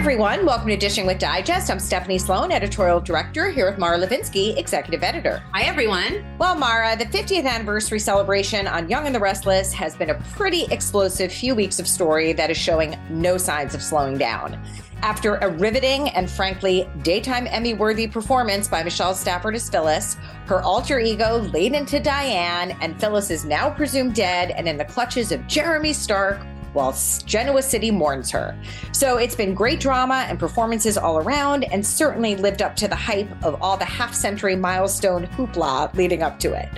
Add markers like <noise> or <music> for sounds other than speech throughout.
Everyone. Welcome to Dishing with Digest. I'm Stephanie Sloane, editorial director, here with Mara Levinsky, executive editor. Hi, everyone. Well, Mara, the 50th anniversary celebration on Young and the Restless has been a pretty explosive few weeks of story that is showing no signs of slowing down. After a riveting and frankly daytime Emmy worthy performance by Michelle Stafford as Phyllis, her alter ego laid into Diane, and Phyllis is now presumed dead and in the clutches of Jeremy Stark, while Genoa City mourns her. So it's been great drama and performances all around, and certainly lived up to the hype of all the half century milestone hoopla leading up to it.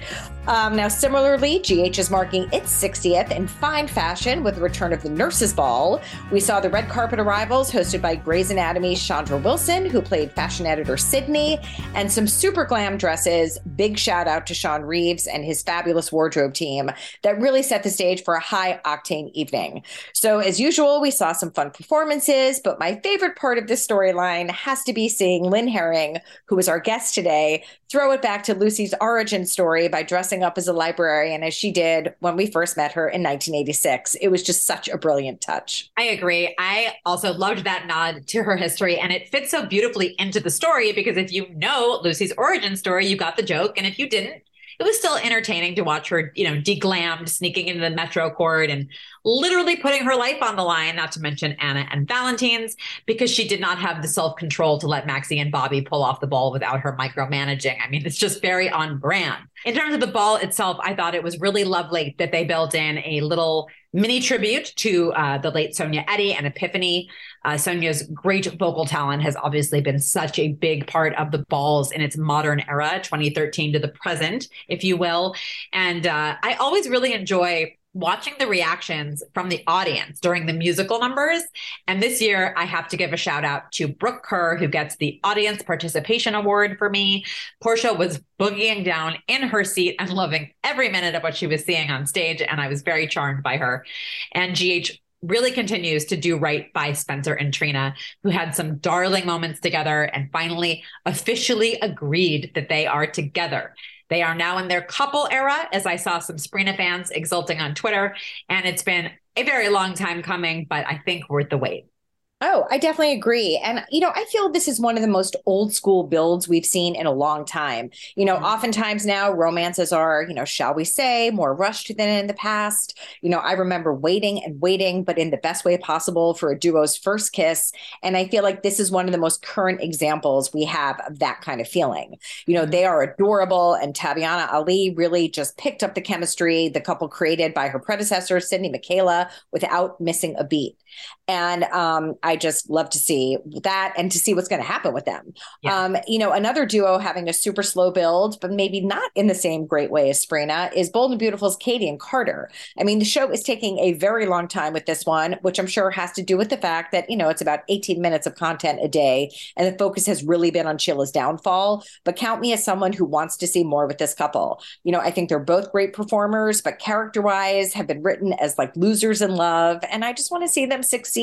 Um, now, similarly, GH is marking its 60th in fine fashion with the return of the Nurses Ball. We saw the red carpet arrivals hosted by Grey's Anatomy's Chandra Wilson, who played fashion editor Sydney, and some super glam dresses. Big shout out to Sean Reeves and his fabulous wardrobe team that really set the stage for a high octane evening. So, as usual, we saw some fun performances, but my favorite part of this storyline has to be seeing Lynn Herring, who is our guest today, throw it back to Lucy's origin story by dressing up as a librarian as she did when we first met her in 1986. It was just such a brilliant touch. I agree. I also loved that nod to her history, and it fits so beautifully into the story because if you know Lucy's origin story, you got the joke. And if you didn't, it was still entertaining to watch her, you know, deglammed, sneaking into the Metro Court and literally putting her life on the line, not to mention Anna and Valentine's, because she did not have the self control to let Maxie and Bobby pull off the ball without her micromanaging. I mean, it's just very on brand. In terms of the ball itself, I thought it was really lovely that they built in a little mini tribute to uh, the late Sonya Eddy and Epiphany. Uh, Sonya's great vocal talent has obviously been such a big part of the balls in its modern era, 2013 to the present, if you will. And uh, I always really enjoy watching the reactions from the audience during the musical numbers. And this year, I have to give a shout out to Brook Kerr, who gets the Audience Participation Award for me. Portia was boogieing down in her seat and loving every minute of what she was seeing on stage. And I was very charmed by her. And GH really continues to do right by Spencer and Trina, who had some darling moments together and finally officially agreed that they are together. They are now in their couple era, as I saw some Sprina fans exulting on Twitter. And it's been a very long time coming, but I think worth the wait. Oh, I definitely agree. And, you know, I feel this is one of the most old school builds we've seen in a long time. You know, mm-hmm. oftentimes now romances are, you know, shall we say, more rushed than in the past. You know, I remember waiting and waiting, but in the best way possible for a duo's first kiss. And I feel like this is one of the most current examples we have of that kind of feeling. You know, they are adorable, and Tabyana Ali really just picked up the chemistry the couple created by her predecessor, Sydney Mikayla, without missing a beat. And um, I just love to see that and to see what's going to happen with them. Yeah. Um, you know, another duo having a super slow build, but maybe not in the same great way as Sprina, is Bold and Beautiful's Katie and Carter. I mean, the show is taking a very long time with this one, which I'm sure has to do with the fact that, you know, it's about 18 minutes of content a day. And the focus has really been on Sheila's downfall. But count me as someone who wants to see more with this couple. You know, I think they're both great performers, but character wise have been written as like losers in love. And I just want to see them succeed.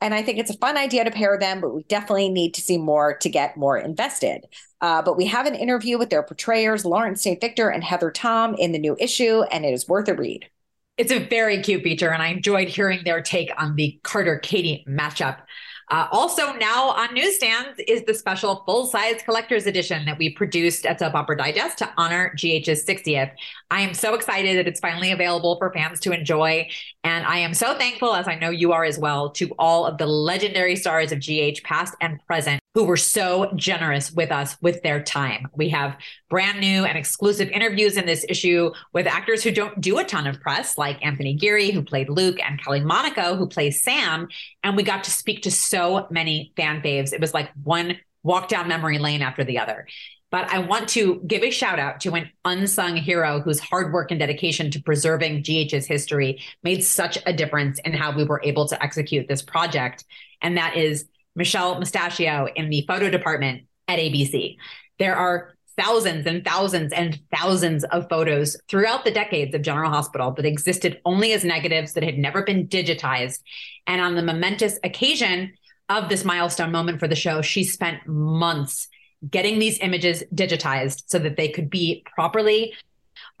And I think it's a fun idea to pair them, but we definitely need to see more to get more invested. Uh, but we have an interview with their portrayers, Lawrence St. Victor and Heather Tom, in the new issue, and it is worth a read. It's a very cute feature, and I enjoyed hearing their take on the Carter Katie matchup. Uh, also, now on newsstands is the special full size collector's edition that we produced at Soap Opera Digest to honor GH's 60th. I am so excited that it's finally available for fans to enjoy. And I am so thankful, as I know you are as well, to all of the legendary stars of GH, past and present, who were so generous with us with their time. We have brand new and exclusive interviews in this issue with actors who don't do a ton of press, like Anthony Geary, who played Luke, and Kelly Monaco, who plays Sam. And we got to speak to so many fan faves. It was like one walk down memory lane after the other. But I want to give a shout out to an unsung hero whose hard work and dedication to preserving GH's history made such a difference in how we were able to execute this project. And that is Michelle Mustachio in the photo department at ABC. There are thousands and thousands and thousands of photos throughout the decades of General Hospital that existed only as negatives that had never been digitized. And on the momentous occasion of this milestone moment for the show, she spent months getting these images digitized so that they could be properly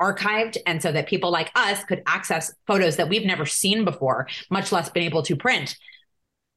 archived and so that people like us could access photos that we've never seen before, much less been able to print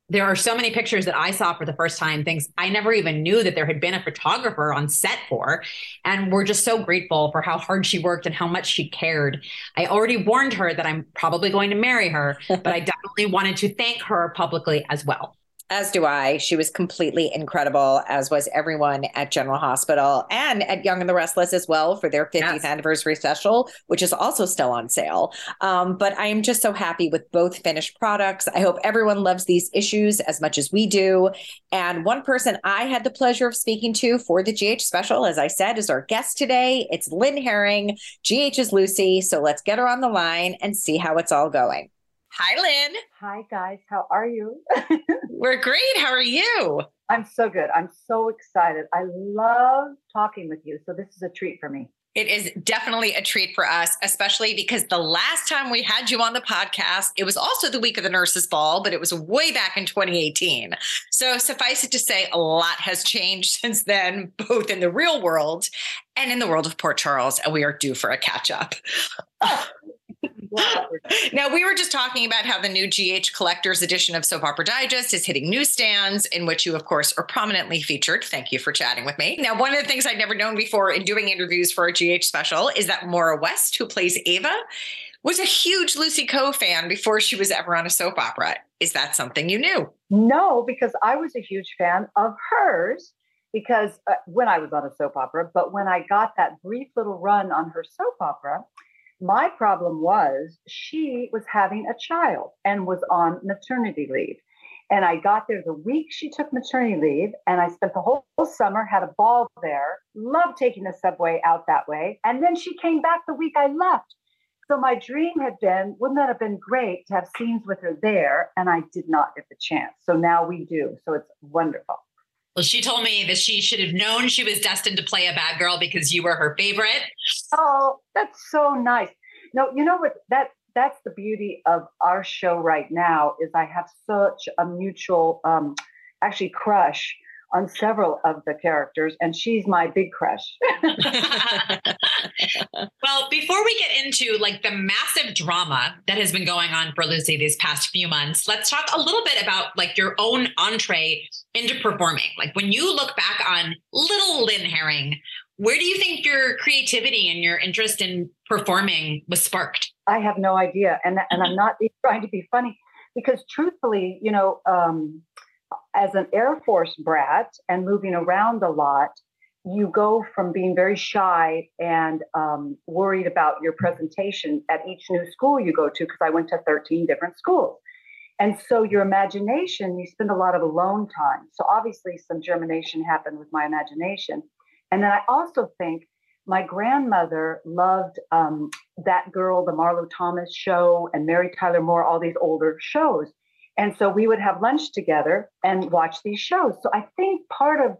there are so many pictures that I saw for the first time, things I never even knew that there had been a photographer on set for. And we're just so grateful for how hard she worked and how much she cared. I already warned her that I'm probably going to marry her, <laughs> but I definitely wanted to thank her publicly as well. As do I. She was completely incredible, as was everyone at General Hospital and at Young and the Restless as well for their 50th yes. anniversary special, which is also still on sale. Um, but I am just so happy with both finished products. I hope everyone loves these issues as much as we do. And one person I had the pleasure of speaking to for the GH special, as I said, is our guest today. It's Lynn Herring, GH is Lucy. So let's get her on the line and see how it's all going. Hi, Lynn. Hi, guys. How are you? <laughs> We're great. How are you? I'm so good. I'm so excited. I love talking with you. So, this is a treat for me. It is definitely a treat for us, especially because the last time we had you on the podcast, it was also the week of the nurses' ball, but it was way back in 2018. So suffice it to say, a lot has changed <laughs> since then, both in the real world and in the world of Port Charles, and we are due for a catch up. Oh, <gasps> now, we were just talking about how the new GH Collector's edition of Soap Opera Digest is hitting newsstands, in which you, of course, are prominently featured. Thank you for chatting with me. Now, one of the things I'd never known before in doing interviews for a GH special is that Maura West, who plays Ava, was a huge Lucy Coe fan before she was ever on a soap opera. Is that something you knew? No, because I was a huge fan of hers because uh, when I was on a soap opera, but when I got that brief little run on her soap opera, my problem was she was having a child and was on maternity leave. And I got there the week she took maternity leave, and I spent the whole, whole, summer, had a ball there, loved taking the subway out that way. And then she came back the week I left. So my dream had been, wouldn't that have been great to have scenes with her there? And I did not get the chance. So now we do. So it's wonderful. Well, she told me that she should have known she was destined to play a bad girl because you were her favorite. Oh, that's so nice. No, you know what? That that's the beauty of our show right now is I have such a mutual, um, actually, crush on several of the characters, and she's my big crush. <laughs> <laughs> well, before we get into like the massive drama that has been going on for Lucy these past few months, let's talk a little bit about like your own entree into performing. Like when you look back on little Lynn Herring, where do you think your creativity and your interest in performing was sparked? I have no idea, and and I'm not trying to be funny because truthfully, you know. Um, as an Air Force brat and moving around a lot, you go from being very shy and um, worried about your presentation at each new school you go to, because I went to 13 different schools. And so your imagination, you spend a lot of alone time. So obviously, some germination happened with my imagination. And then I also think my grandmother loved um, that girl, the Marlo Thomas show, and Mary Tyler Moore, all these older shows. And so we would have lunch together and watch these shows. So I think part of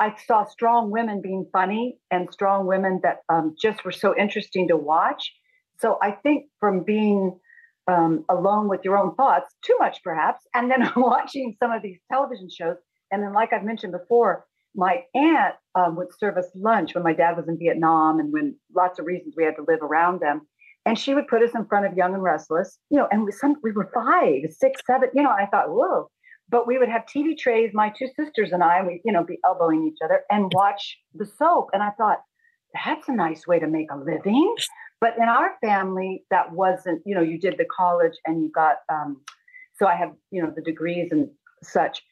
I saw strong women being funny and strong women that um, just were so interesting to watch. So I think from being um, alone with your own thoughts, too much perhaps, and then <laughs> watching some of these television shows. And then, like I've mentioned before, my aunt um, would serve us lunch when my dad was in Vietnam and when lots of reasons we had to live around them. And she would put us in front of Young and Restless, you know, and we, some, we were five, six, seven, you know, I thought, whoa. but we would have TV trays, my two sisters and I, we, you know, be elbowing each other and watch the soap. And I thought, that's a nice way to make a living. But in our family, that wasn't, you know, you did the college and you got, um, so I have, you know, the degrees and such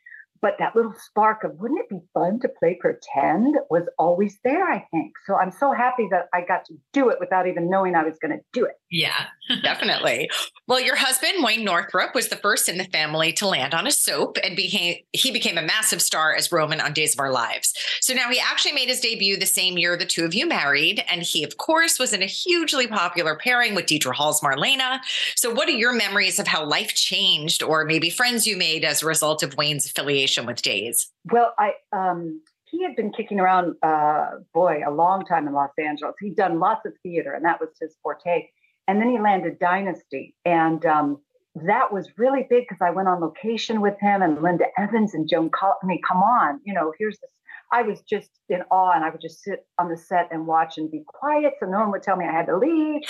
but that little spark of wouldn't it be fun to play pretend? was always there i think. So i'm so happy that i got to do it without even knowing i was going to do it. Yeah. <laughs> Definitely. Well your husband wayne northrop was the first in the family to land on a soap and became he became a massive star as roman on days of our lives. So now he actually made his debut the same year the two of you married and he of course was in a hugely popular pairing with deidre hall's marlena. So what are your memories of how life changed or maybe friends you made as a result of wayne's affiliation association with Days? Well, I um, he had been kicking around, uh, boy, a long time in Los Angeles. He'd done lots of theater, and that was his forte. And then he landed Dynasty, and um, that was really big because I went on location with him and Linda Evans and Joan. Col- I mean, come on, you know, here's this. I was just in awe, and I would just sit on the set and watch and be quiet, so no one would tell me I had to leave.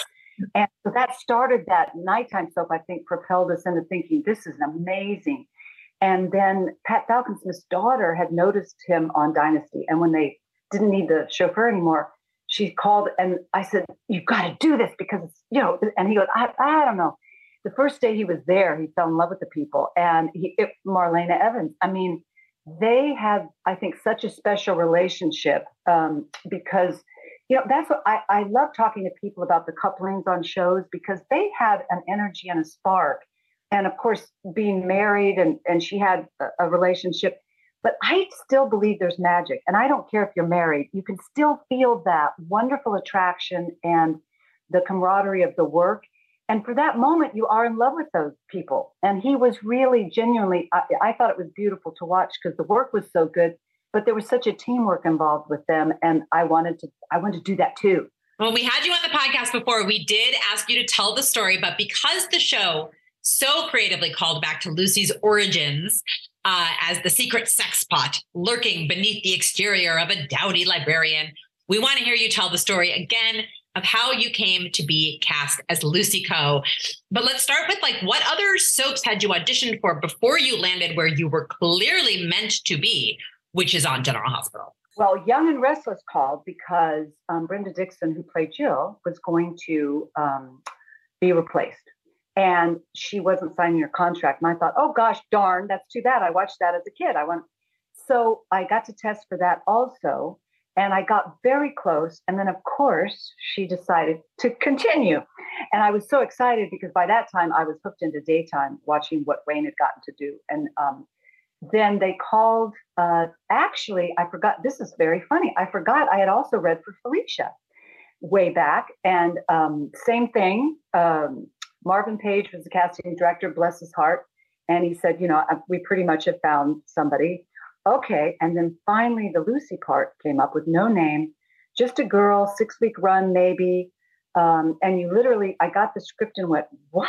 And so that started that nighttime soap. I think propelled us into thinking this is amazing. And then Pat Falken Smith's daughter had noticed him on Dynasty. And when they didn't need the chauffeur anymore, she called and I said, You've got to do this because, you know, and he goes, I, I don't know. The first day he was there, he fell in love with the people. And he, it, Marlena Evans, I mean, they have, I think, such a special relationship um, because, you know, that's what I, I love talking to people about the couplings on shows because they have an energy and a spark and of course being married and and she had a, a, relationship but i still believe there's magic and i don't care if you're married you can still feel that wonderful attraction and the camaraderie of the work and for that moment you are in love with those people and he was really genuinely i, I thought it was beautiful to watch because the work was so good but there was such a teamwork involved with them and i wanted to i wanted to do that too well, we had you on the podcast before. We did ask you to tell the story, but because the show so creatively called back to Lucy's origins uh, as the secret sex pot lurking beneath the exterior of a dowdy librarian. We want to hear you tell the story again of how you came to be cast as Lucy Coe. But let's start with like what other soaps had you auditioned for before you landed where you were clearly meant to be, which is on General Hospital. Well, Young and Restless called because um, Brenda Dickson, who played Jill, was going to um, be replaced and she wasn't signing her contract. And I thought, oh gosh, darn, that's too bad. I watched that as a kid. I went, so I got to test for that also. And I got very close. And then, of course, she decided to continue. And I was so excited because by that time I was hooked into daytime watching what Wayne had gotten to do. And um, then they called, uh, actually, I forgot, this is very funny. I forgot I had also read for Felicia way back. And um, same thing. Um, Marvin Paige was the casting director, bless his heart. And he said, you know, we pretty much have found somebody. Okay. And then finally, the Lucy part came up with no name, just a girl, six week run, maybe. Um, and you literally, I got the script and went, what?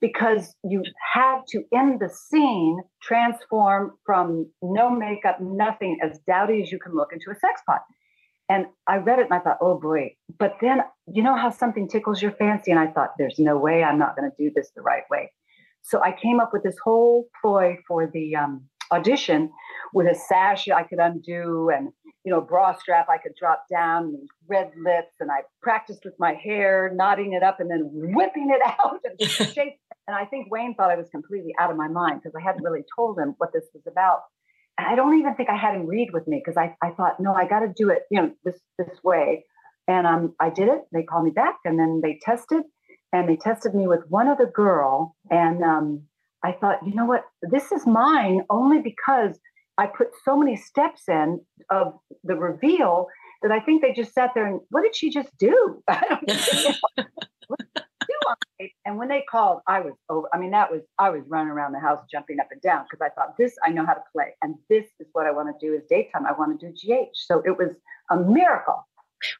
Because you had to, in the scene, transform from no makeup, nothing, as dowdy as you can look, into a sex pot. And I read it and I thought, oh boy. But then you know how something tickles your fancy? And I thought, there's no way I'm not going to do this the right way. So I came up with this whole ploy for the um, audition with a sash I could undo and you know, bra strap I could drop down and red lips. And I practiced with my hair, knotting it up and then whipping it <laughs> out and. And I think Wayne thought I was completely out of my mind because I hadn't really told him what this was about. I don't even think I had him read with me because I, I thought, no, I got to do it, you know, this this way. And um, I did it. They called me back, and then they tested, and they tested me with one other girl. And um, I thought, you know what, this is mine only because I put so many steps in of the reveal that I think they just sat there and what did she just do? <laughs> <laughs> And when they called, I was over. I mean, that was I was running around the house jumping up and down because I thought this I know how to play, and this is what I want to do is daytime. I want to do GH. So it was a miracle.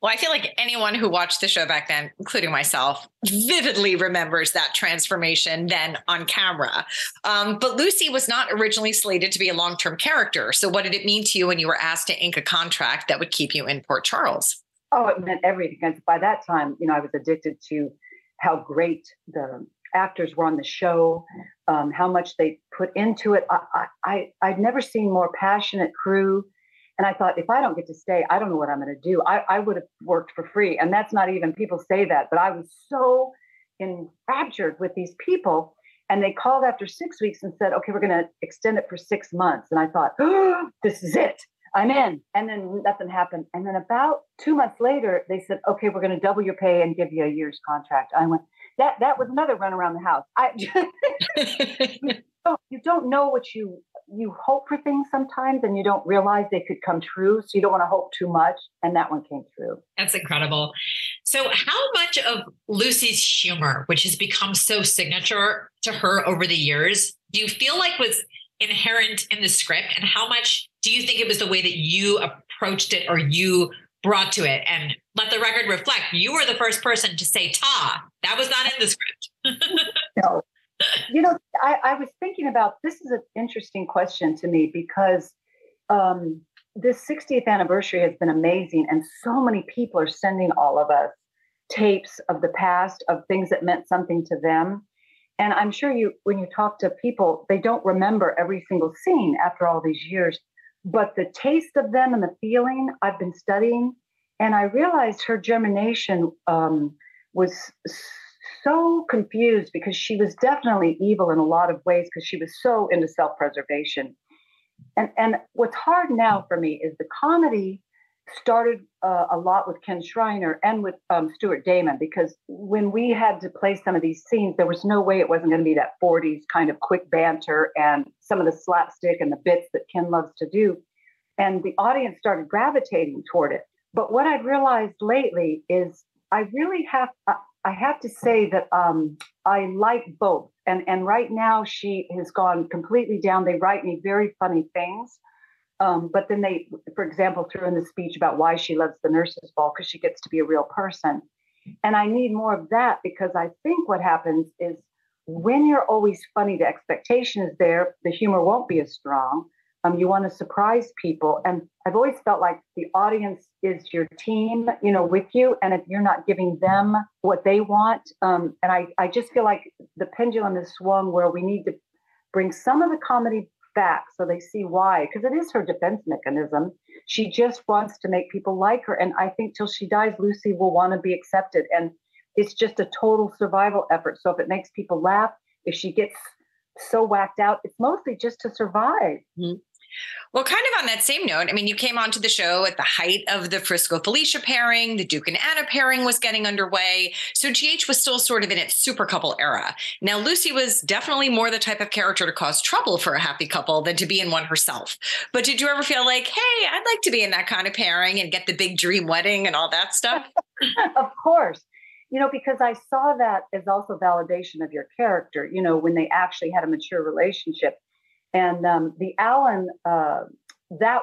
Well, I feel like anyone who watched the show back then, including myself, vividly remembers that transformation then on camera. Um, but Lucy was not originally slated to be a long term character. So, what did it mean to you when you were asked to ink a contract that would keep you in Port Charles? Oh, it meant everything. By that time, you know, I was addicted to how great the actors were on the show, um, how much they put into it. I, I, I'd never seen more passionate crew. And I thought, if I don't get to stay, I don't know what I'm going to do. I, I would have worked for free. And that's not even, people say that, but I was so enraptured with these people. And they called after six weeks and said, okay, we're going to extend it for six months. And I thought, oh, <gasps> this is it. I'm in. And then nothing happened. And then about two months later, they said, okay, we're going to double your pay and give you a year's contract. I went, that that was another run around the house. I <laughs> you, <laughs> don't, you don't know what you you hope for things sometimes and you don't realize they could come true. So you don't want to hope too much. And that one came true. That's incredible. So how much of Lucy's humor, which has become so signature to her over the years, do you feel like was inherent in the script? And how much do you think it was the way that you approached it or you brought to it? And let the record reflect you were the first person to say ta. That was not in the script. <laughs> no. You know, I, I, was thinking about this is an interesting question to me because um, this 60th anniversary has been amazing, and so many people are sending all of us tapes of the past of things that meant something to them. And I'm sure you, when you talk to people, they don't remember every single scene after all these years, but the taste of them and the feeling I've been studying and I realized her germination um, was so confused because she was definitely evil in a lot of ways because she was so into self-preservation. And and what's hard now for me is the comedy started uh, a lot with Ken Shriner and with um, Stuart Damon because when we had to play some of these scenes, there was no way it wasn't going to be that 40s kind of quick banter and some of the slapstick and the bits that Ken loves to do. And the audience started gravitating toward it. But what I've realized lately is I really have I have to say that um, I like both. And and right now she has gone completely down. They write me very funny things. Um, but then they, for example, threw in the speech about why she loves the nurses' ball because she gets to be a real person. And I need more of that because I think what happens is when you're always funny, the expectation is there, the humor won't be as strong. Um, you want to surprise people. And I've always felt like the audience is your team, you know, with you. And if you're not giving them what they want, um, and I, I just feel like the pendulum is swung where we need to bring some of the comedy back so they see why, because it is her defense mechanism. She just wants to make people like her. And I think till she dies, Lucy will want to be accepted. And it's just a total survival effort. So if it makes people laugh, if she gets so whacked out, it's mostly just to survive. Mm-hmm. Well, kind of on that same note, I mean, you came onto the show at the height of the Frisco Felicia pairing, the Duke and Anna pairing was getting underway. So GH was still sort of in its super couple era. Now, Lucy was definitely more the type of character to cause trouble for a happy couple than to be in one herself. But did you ever feel like, hey, I'd like to be in that kind of pairing and get the big dream wedding and all that stuff? <laughs> of course you know because i saw that as also validation of your character you know when they actually had a mature relationship and um, the Alan, uh, that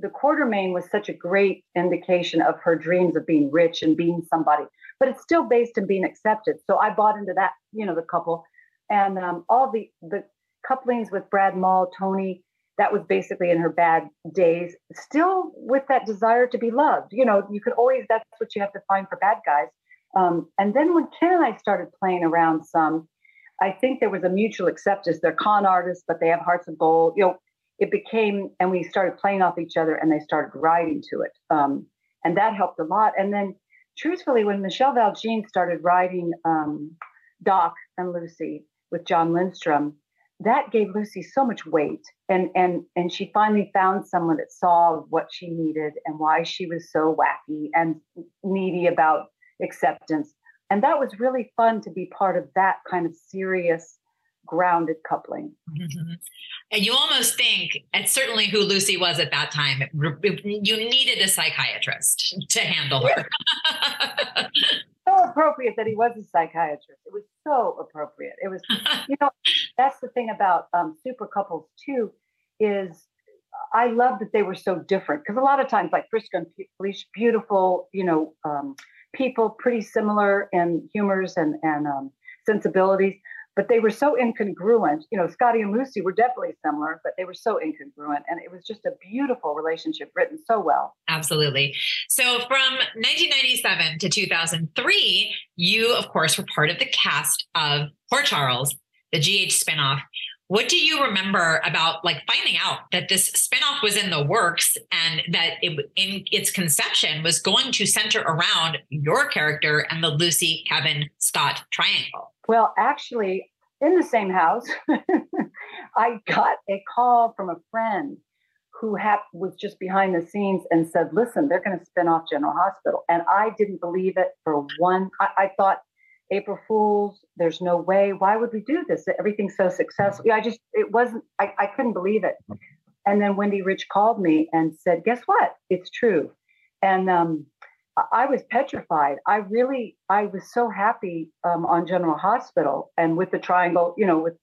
the Quartermaine was such a great indication of her dreams of being rich and being somebody, but it's still based in being accepted. So I bought into that, you know, the couple, and um, all the the couplings with Brad Maule, Tony, that was basically in her bad days, still with that desire to be loved. You know, you could always that's what you have to find for bad guys. Um, and then when Ken and I started playing around some, I think there was a mutual acceptance. They're con artists, but they have hearts of gold. You know, it became, and we started playing off each other, and they started writing to it, um, and that helped a lot. And then, truthfully, when Michele Val Jean started writing um, Doc and Lucy with Jon Lindstrom, that gave Lucy so much weight, and and and she finally found someone that saw what she needed and why she was so wacky and needy about acceptance and that was really fun to be part of that kind of serious grounded coupling. Mm-hmm. and you almost think and certainly who lucy was at that time you needed a psychiatrist to handle her. <laughs> So appropriate that he was a psychiatrist. It was so appropriate. It was <laughs> you know that's the thing about um, super couples too is I love that they were so different. Because a lot of times, like Frisco and Felicia, beautiful, you know, um, people pretty similar in humors and, and um, sensibilities. but they were so incongruent. You know, Scotty and Lucy were definitely similar, but they were so incongruent. And it was just a beautiful relationship written so well. Absolutely. So from 1997 to 2003, you, of course, were part of the cast of Port Charles, the GH spinoff. What do you remember about like finding out that this spinoff was in the works and that it, in its conception was going to center around your character and the Lucy, Kevin, Scott triangle? Well, actually, in the same house, <laughs> I got a call from a friend who was just behind the scenes and said, "Listen, they're going to spin off General Hospital," and I didn't believe it for one. I, I thought April Fools. There's no way. Why would we do this? Everything's so successful. Yeah, I just it wasn't. I, I couldn't believe it. And then Wendy Riche called me and said, "Guess what? It's true." And um, I was petrified. I really, I was so happy um, on General Hospital and with the triangle. You know, with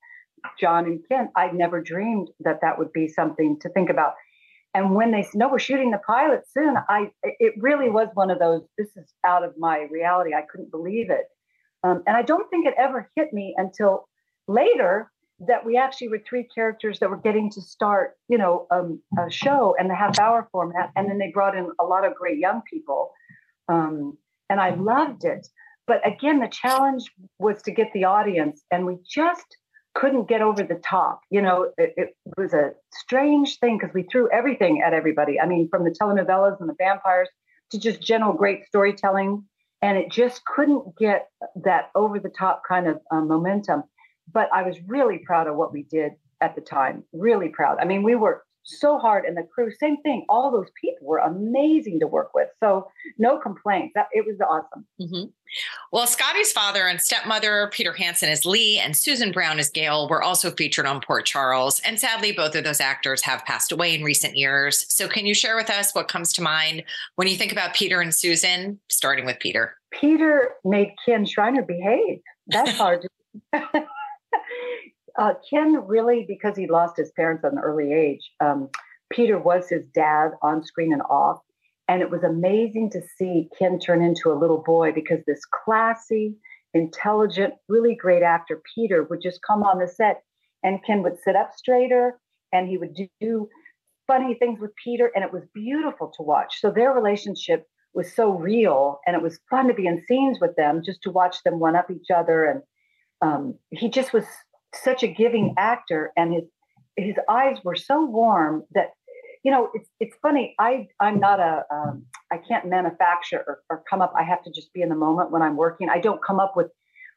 Jon and Ken. I'd never dreamed that that would be something to think about. And when they said, no, we're shooting the pilot soon, I it really was one of those. This is out of my reality. I couldn't believe it. Um, and I don't think it ever hit me until later that we actually were three characters that were getting to start, you know, um, a show and the half hour format. And then they brought in a lot of great young people. Um, and I loved it. But again, the challenge was to get the audience, and we just couldn't get over the top. You know, it, it was a strange thing because we threw everything at everybody. I mean, from the telenovelas and the vampires to just general great storytelling and it just couldn't get that over the top kind of um, momentum. But I was really proud of what we did at the time. Really proud. I mean, we worked so hard, and the crew, same thing. All those people were amazing to work with. So no complaints. That it was awesome. Mm-hmm. Well, Scotty's father and stepmother, Peter Hansen as Lee, and Susan Brown as Gail, were also featured on Port Charles. And sadly, both of those actors have passed away in recent years. So, can you share with us what comes to mind when you think about Peter and Susan, starting with Peter? Peter made Ken shriner behave. That's hard to. <laughs> uh, Ken really, because he lost his parents at an early age, um, Peter was his dad on screen and off. And it was amazing to see Ken turn into a little boy because this classy, intelligent, really great actor, Peter, would just come on the set and Ken would sit up straighter and he would do funny things with Peter. And it was beautiful to watch. So their relationship was so real and it was fun to be in scenes with them just to watch them one up each other. And um, he just was such a giving actor and his his eyes were so warm that you know, it's it's funny. I I'm not a um, I can't manufacture or, or come up. I have to just be in the moment when I'm working. I don't come up with,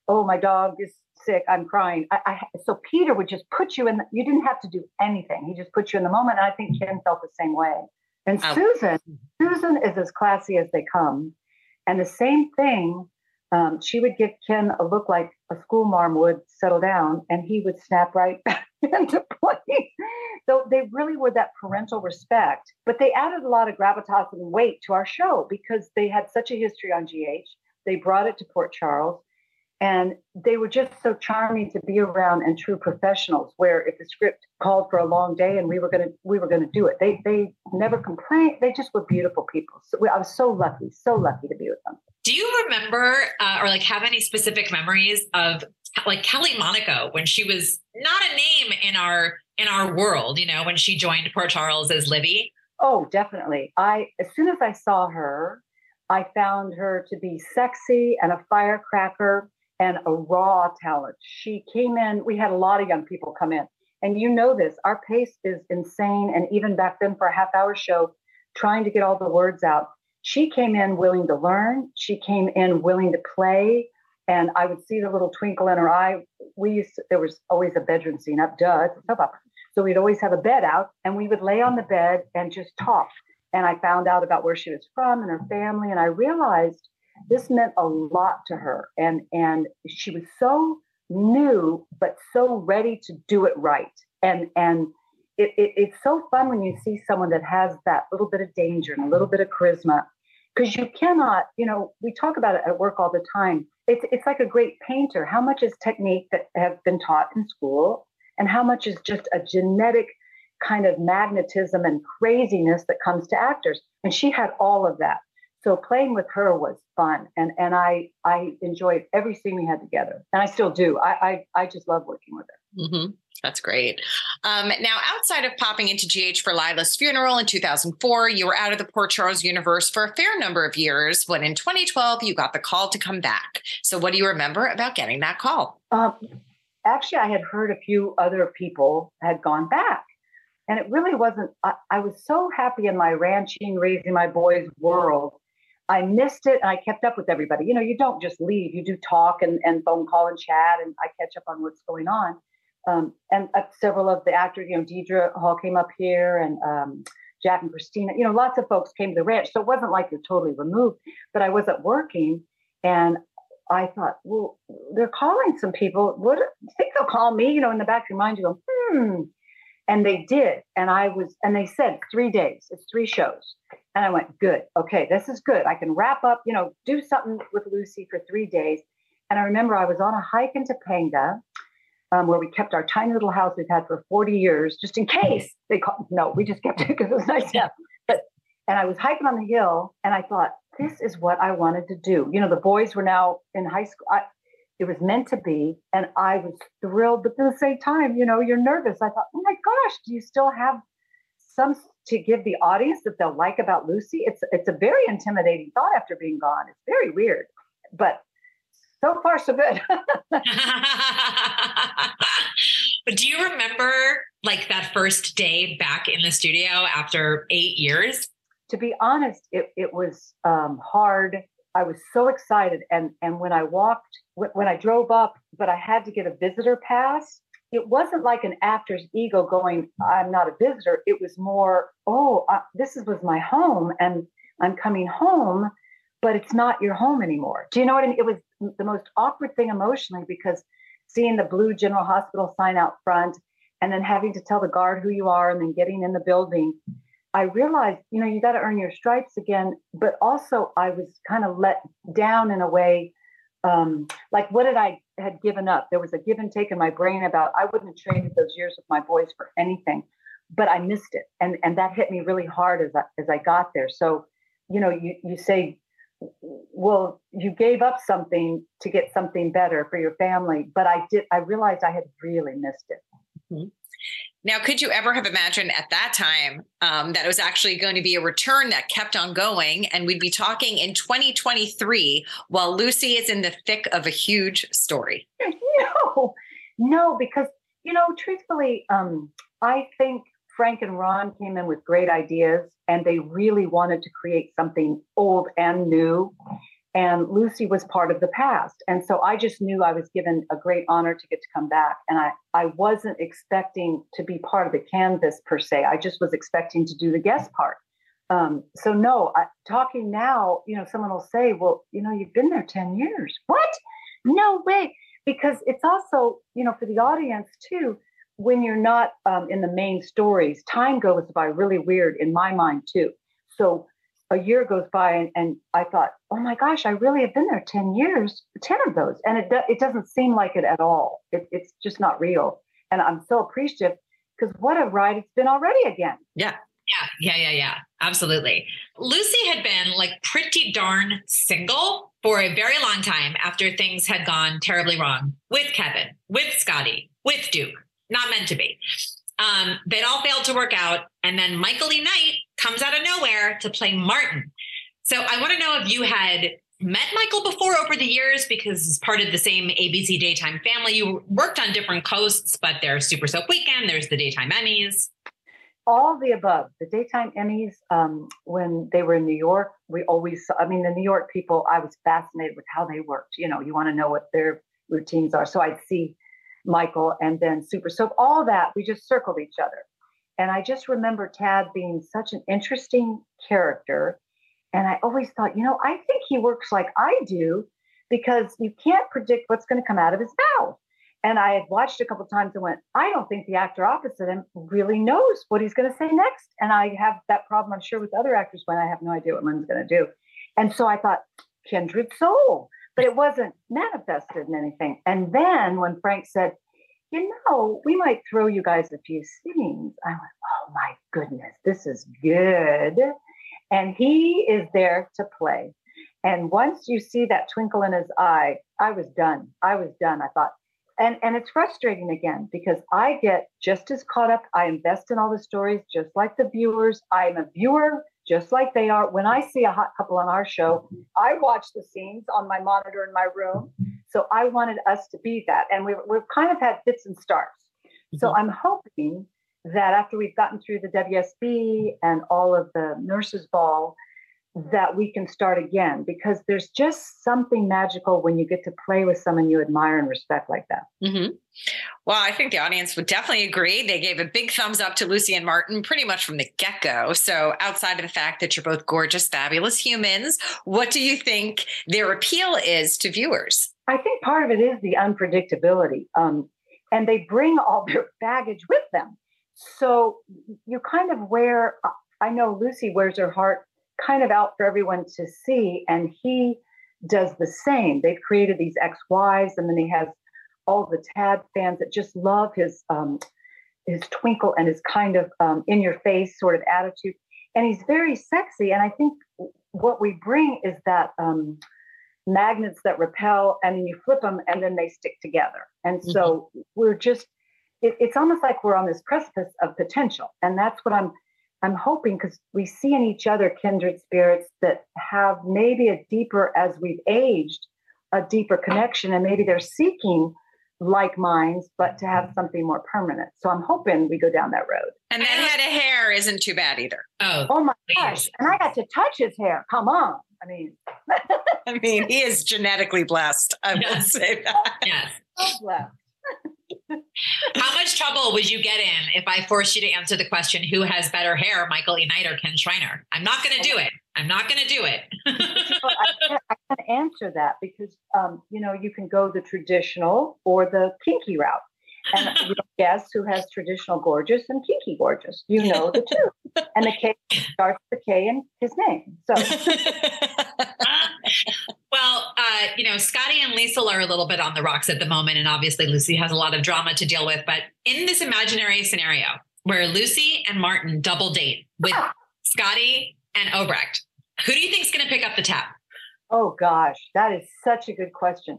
oh, my dog is sick. I'm crying. I, I so Peter would just put you in. The, you didn't have to do anything. He just put you in the moment. And I think Ken felt the same way. And oh. Susan, Susan is as classy as they come, and the same thing. Um, she would give Ken a look like a school marm would settle down, and he would snap right <laughs> back into place. So they really were that parental respect, but they added a lot of gravitas and weight to our show because they had such a history on GH. They brought it to Port Charles and they were just so charming to be around and true professionals where if the script called for a long day and we were to we were to do it they they never complained they just were beautiful people so i was so lucky so lucky to be with them do you remember uh, or like have any specific memories of like kelly monaco when she was not a name in our in our world, you know, when she joined Port Charles as Livvie? Oh, definitely. I as soon as I saw her, I found her to be sexy and a firecracker and a raw talent. She came in, we had a lot of young people come in. And you know this, our pace is insane. And even back then for a half hour show, trying to get all the words out, she came in willing to learn. She came in willing to play and I would see the little twinkle in her eye. We used to, there was always a bedroom scene up, duh, it's a. So we'd always have a bed out, and we would lay on the bed and just talk. And I found out about where she was from and her family, and I realized this meant a lot to her. And and she was so new, but so ready to do it right. And and it, it, it's so fun when you see someone that has that little bit of danger and a little bit of charisma because you cannot, you know, we talk about it at work all the time. It's, it's like a great painter. How much is technique that have been taught in school, and how much is just a genetic kind of magnetism and craziness that comes to actors? And she had all of that. So playing with her was fun, and and I I enjoyed every scene we had together, and I still do. I I, I just love working with her. Mm-hmm. That's great. Um, now, outside of popping into GH for Lila's funeral in 2004, you were out of the Port Charles universe for a fair number of years. When in 2012, you got the call to come back. So, what do you remember about getting that call? Um, actually, I had heard a few other people had gone back, and it really wasn't. I, I was so happy in my ranching, raising my boys world. I missed it, and I kept up with everybody. You know, you don't just leave; you do talk and, and phone call and chat, and I catch up on what's going on um, and uh, several of the actors, you know, Deidre Hall came up here and um, Jack and Christina, you know, lots of folks came to the ranch. So it wasn't like you're totally removed, but I wasn't working. And I thought, well, they're calling some people. What think they'll call me, you know, in the back of your mind, you go, hmm. And they did. And I was, and they said three days, it's three shows. And I went, good. Okay, this is good. I can wrap up, you know, do something with Lucy for three days. And I remember I was on a hike in Topanga um, where we kept our tiny little house we've had for 40 years, just in case they called. No, we just kept it <laughs> because it was nice to have. But and I was hiking on the hill, and I thought this is what I wanted to do. You know, the boys were now in high school. I, it was meant to be, and I was thrilled. But at the same time, you know, you're nervous. I thought, oh my gosh, do you still have some to give the audience that they'll like about Lucy? It's it's a very intimidating thought after being gone. It's very weird, but so far so good. <laughs> <laughs> but do you remember like that first day back in the studio after eight years? To be honest, it, it was um, hard. I was so excited, and and when I walked, when I drove up, but I had to get a visitor pass. It wasn't like an actor's ego going, "I'm not a visitor." It was more, "Oh, uh, this is, was my home, and I'm coming home." but it's not your home anymore. Do you know what I mean? It was the most awkward thing emotionally because seeing the blue General Hospital sign out front and then having to tell the guard who you are and then getting in the building, I realized, you know, you got to earn your stripes again. But also, I was kind of let down in a way. Um, like, what did I had given up? There was a give and take in my brain about I wouldn't have traded those years with my boys for anything, but I missed it, and and that hit me really hard as I, as I got there. So, you know, you you say well you gave up something to get something better for your family but i did i realized i had really missed it. Mm-hmm. now could you ever have imagined at that time um, that it was actually going to be a return that kept on going and we'd be talking in 2023 while lucy is in the thick of a huge story? <laughs> No no because you know truthfully um, i think Frank and Ron came in with great ideas and they really wanted to create something old and new. And Lucy was part of the past. And so I just knew I was given a great honor to get to come back. And I, I wasn't expecting to be part of the canvas per se. I just was expecting to do the guest part. Um, so no, I, talking now, you know, someone will say, well, you know, you've been there 10 years. What? No way. Because it's also, you know, for the audience too, when you're not um, in the main stories, time goes by really weird in my mind too. So a year goes by and, and, I thought, oh my gosh, I really have been there 10 years, 10 of those. And it, it doesn't seem like it at all. It, it's just not real. And I'm so appreciative because what a ride it's been already again. Yeah. Yeah, yeah, yeah, yeah. Absolutely. Lucy had been like pretty darn single for a very long time after things had gone terribly wrong with Kevin, with Scotty, with Duke not meant to be. Um, they'd all failed to work out. And then Michael E. Knight comes out of nowhere to play Martin. So I want to know if you had met Michael before over the years because he's part of the same ABC daytime family. You worked on different coasts, but there's Super Soap Weekend, there's the daytime Emmys. All the above. The daytime Emmys, um, when they were in New York, we always, I mean, the New York people, I was fascinated with how they worked. You know, you want to know what their routines are. So I'd see Michael, and then Super Soap, all that, we just circled each other. And I just remember Tad being such an interesting character. And I always thought, you know, I think he works like I do because you can't predict what's going to come out of his mouth. And I had watched a couple times and went, I don't think the actor opposite him really knows what he's going to say next. And I have that problem, I'm sure, with other actors when I have no idea what one's going to do. And so I thought, kindred soul but it wasn't manifested in anything. And then when Frank said, you know, we might throw you guys a few scenes, I went, oh my goodness, this is good. And he is there to play. And once you see that twinkle in his eye, I was done. I was done. I thought, and and it's frustrating again because I get just as caught up. I invest in all the stories just like the viewers. I'm a viewer just like they are. When I see a hot couple on our show, I watch the scenes on my monitor in my room. So I wanted us to be that, and we've we've kind of had fits and starts. So mm-hmm. I'm hoping that after we've gotten through the WSB and all of the nurses' ball, that we can start again because there's just something magical when you get to play with someone you admire and respect like that. Mm-hmm. Well, I think the audience would definitely agree. They gave a big thumbs up to Lucy and Martin pretty much from the get go. So, outside of the fact that you're both gorgeous, fabulous humans, what do you think their appeal is to viewers? I think part of it is the unpredictability. Um, and they bring all their baggage with them. So, you kind of wear, I know Lucy wears her heart kind of out for everyone to see. And he does the same. They've created these XYs, and then he has all the Tad fans that just love his um, his twinkle and his kind of um, in your face sort of attitude. And he's very sexy. And I think what we bring is that um, magnets that repel, and then you flip them, and then they stick together. And so mm-hmm. we're just it, it's almost like we're on this precipice of potential, and that's what I'm I'm hoping because we see in each other kindred spirits that have maybe a deeper, as we've aged, a deeper connection, and maybe they're seeking like minds, but to have something more permanent. So I'm hoping we go down that road. And that head of hair isn't too bad either. Oh, oh my gosh! And I got to touch his hair. Come on. I mean, <laughs> I mean, he is genetically blessed. I yes. will say that. Yes. So blessed. How much trouble would you get in if I forced you to answer the question, who has better hair, Michael E. Knight or Kin Shriner? I'm not going to do it. I'm not going to do it. <laughs> well, I, can't, I, can't, answer that because, um, you know, you can go the traditional or the kinky route. And <laughs> you guess who has traditional gorgeous and kinky gorgeous? You know the two. And the K <laughs> starts with the K in his name. So well, uh, you know, Scotty and Lisa are a little bit on the rocks at the moment, and obviously Lucy has a lot of drama to deal with. But in this imaginary scenario where Lucy and Martin double date with ah. Scotty and Obrecht, who do you think is going to pick up the tab? Oh gosh, that is such a good question.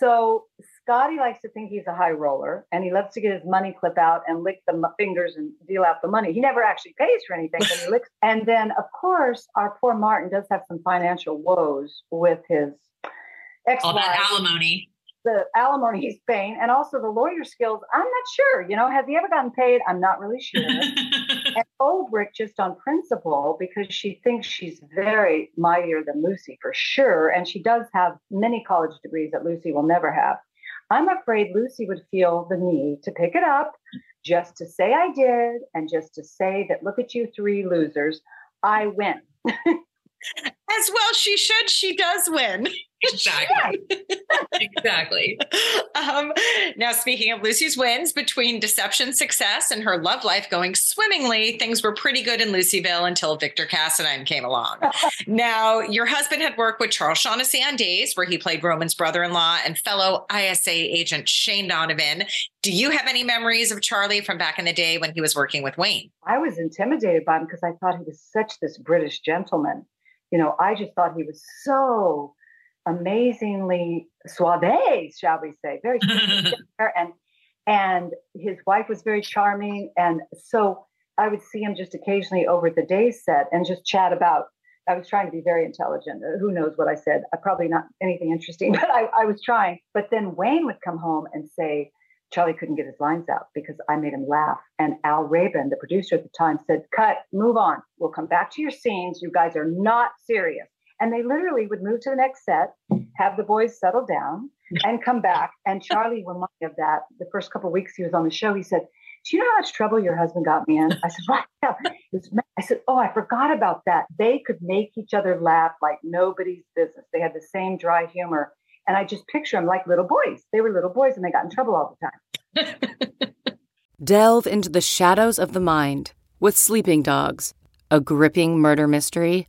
So Scotty likes to think he's a high roller and he loves to get his money clip out and lick the fingers and deal out the money. He never actually pays for anything, but he <laughs> licks. And then, of course, our poor Martin does have some financial woes with his ex All that alimony. The alimony he's paying and also the lawyer skills. I'm not sure. You know, has he ever gotten paid? I'm not really sure. <laughs> and Obrecht, just on principle, because she thinks she's very mightier than Lucy for sure. And she does have many college degrees that Lucy will never have. I'm afraid Lucy would feel the need to pick it up just to say I did and just to say that look at you three losers, I win. <laughs> As well, she should. She does win. Exactly. <laughs> exactly. Um, now, speaking of Lucy's wins, between deception success and her love life going swimmingly, things were pretty good in Lucyville until Victor Cassadine came along. <laughs> now, your husband had worked with Charles Shaughnessy on Days, where he played Roman's brother in law and fellow ISA agent Shane Donovan. Do you have any memories of Charlie from back in the day when he was working with Wayne? I was intimidated by him because I thought he was such this British gentleman. You know, I just thought he was so amazingly suave, shall we say, very <laughs> and and his wife was very charming, and so I would see him just occasionally over the day set and just chat about. I was trying to be very intelligent. Uh, who knows what I said? Uh, probably not anything interesting, <laughs> but I, I was trying. But then Wayne would come home and say, Charlie couldn't get his lines out because I made him laugh. And Al Rabin, the producer at the time, said, Cut, move on. We'll come back to your scenes. You guys are not serious. And they literally would move to the next set, have the boys settle down, and come back. And Charlie reminded me of that. The first couple weeks he was on the show, he said, "Do you know how much trouble your husband got me in?" I said, "What?" <laughs> I said, "Oh, I forgot about that. They could make each other laugh like nobody's business. They had the same dry humor." And I just picture them like little boys. They were little boys, and they got in trouble all the time. <laughs> Delve into the shadows of the mind with Sleeping Dogs, a gripping murder mystery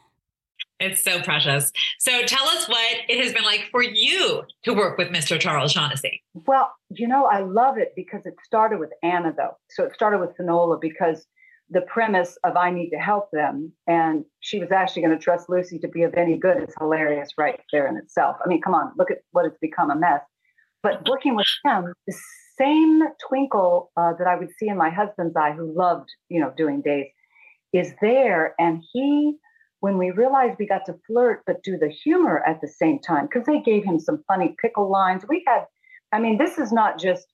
It's so precious. So tell us what it has been like for you to work with Mr. Charles Shaughnessy. Well, you know, I love it because it started with Anna, though. So it started with Finola because the premise of I need to help them, and she was actually going to trust Lucy to be of any good is hilarious right there in itself. I mean, come on, look at what it's become a mess. But working with him, the same twinkle uh, that I would see in my husband's eye, who loved, you know, doing days, is there, and he when we realized we got to flirt but do the humor at the same time because they gave him some funny pickle lines. We had i mean this is not just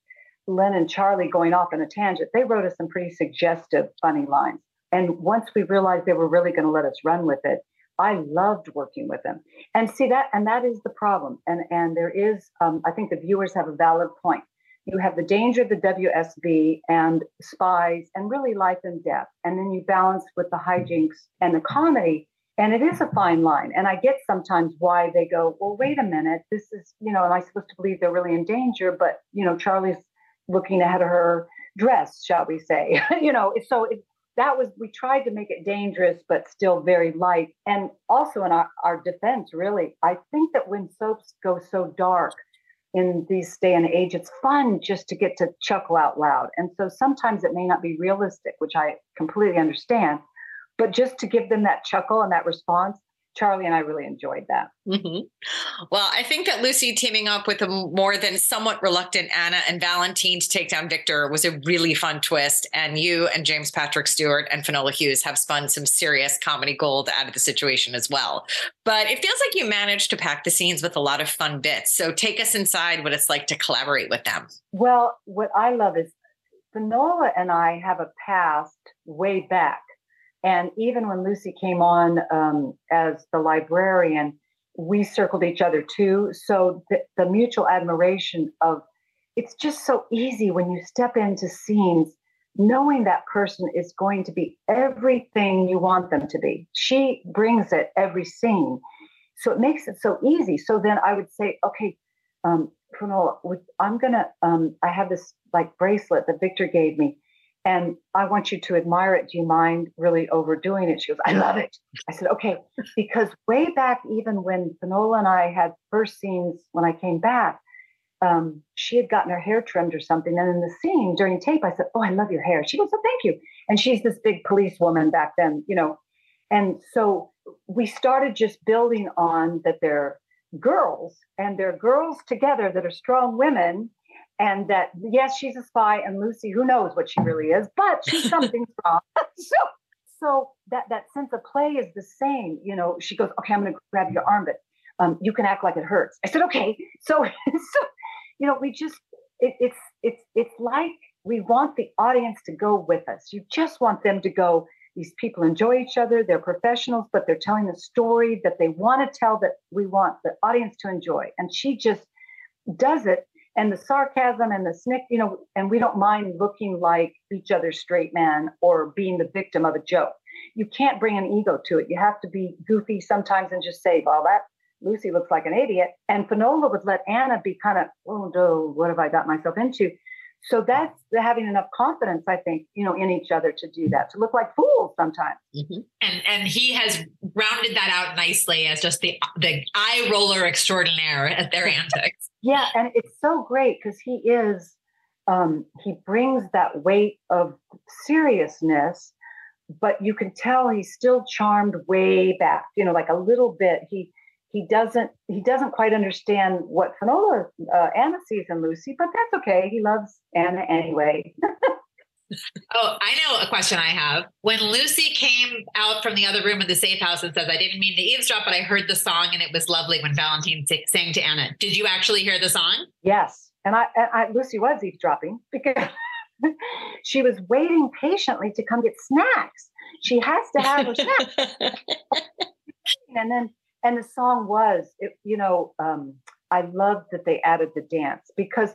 Lynn and charlie going off on a tangent. They wrote us some pretty suggestive funny lines. And once we realized they were really going to let us run with it i loved working with them. And see that and that is the problem. And and there is um, i think the viewers have a valid point. You have the danger of the WSB and spies and really life and death. And then you balance with the hijinks and the comedy. And it is a fine line. And I get sometimes why they go, well, wait a minute, this is, you know, am I supposed to believe they're really in danger? But, you know, Charlie's looking ahead of her dress, shall we say. <laughs> you know, so it, that was, we tried to make it dangerous, but still very light. And also in our, our defense, really, I think that when soaps go so dark, in these day and age, it's fun just to get to chuckle out loud. And so sometimes it may not be realistic, which I completely understand. But just to give them that chuckle and that response, Charlie and I really enjoyed that. Mm-hmm. Well, I think that Lucy teaming up with a more than somewhat reluctant Anna and Valentine to take down Victor was a really fun twist. And you and James Patrick Stewart and Finola Hughes have spun some serious comedy gold out of the situation as well. But it feels like you managed to pack the scenes with a lot of fun bits. So take us inside what it's like to collaborate with them. Well, what I love is Finola and I have a past way back and even when Lucy came on um, as the librarian, we circled each other too. So the, the mutual admiration of it's just so easy when you step into scenes knowing that person is going to be everything you want them to be. She brings it every scene. So it makes it so easy. So then I would say, okay, um, I'm gonna um, I have this like bracelet that Victor gave me and I want you to admire it. Do you mind really overdoing it? She goes, I love it. I said, okay, because way back, even when Finola and I had first scenes when I came back, um, she had gotten her hair trimmed or something. And in the scene during tape, I said, Oh, I love your hair. She goes, Oh, thank you. And she's this big police woman back then, you know. And so we started just building on that they're girls and they're girls together that are strong women and that yes, she's a spy, and Lucy, who knows what she really is, but she's <laughs> something wrong. <laughs> so, so that that sense of play is the same. You know, she goes, okay, I'm going to grab your arm, but um, you can act like it hurts. I said, okay. <laughs> So, so you know, we just it, it's it's it's like we want the audience to go with us. You just want them to go. These people enjoy each other. They're professionals, but they're telling a story that they want to tell that we want the audience to enjoy. And she just does it and the sarcasm and the snick, you know, and we don't mind looking like each other's straight man or being the victim of a joke. You can't bring an ego to it. You have to be goofy sometimes and just say, well, that Lucy looks like an idiot. And Finola would let Anna be kind of, oh, no, what have I got myself into? So that's having enough confidence, I think, you know, in each other to do that, to look like fools sometimes. Mm-hmm. And and he has rounded that out nicely as just the the eye roller extraordinaire at their antics. Yeah, and it's so great because he is um, he brings that weight of seriousness, but you can tell he's still charmed way back, you know, like a little bit. He he doesn't he doesn't quite understand what Finola uh, Anna sees in Lucy, but that's okay. He loves Anna anyway. <laughs> Oh, I know a question I have. When Lucy came out from the other room of the safe house and says, I didn't mean to eavesdrop, but I heard the song and it was lovely when Valentine sang to Anna. Did you actually hear the song? Yes. And I, I Lucy was eavesdropping because <laughs> she was waiting patiently to come get snacks. She has to have her <laughs> snacks. and then, and the song was, it, you know, um, I loved that they added the dance because,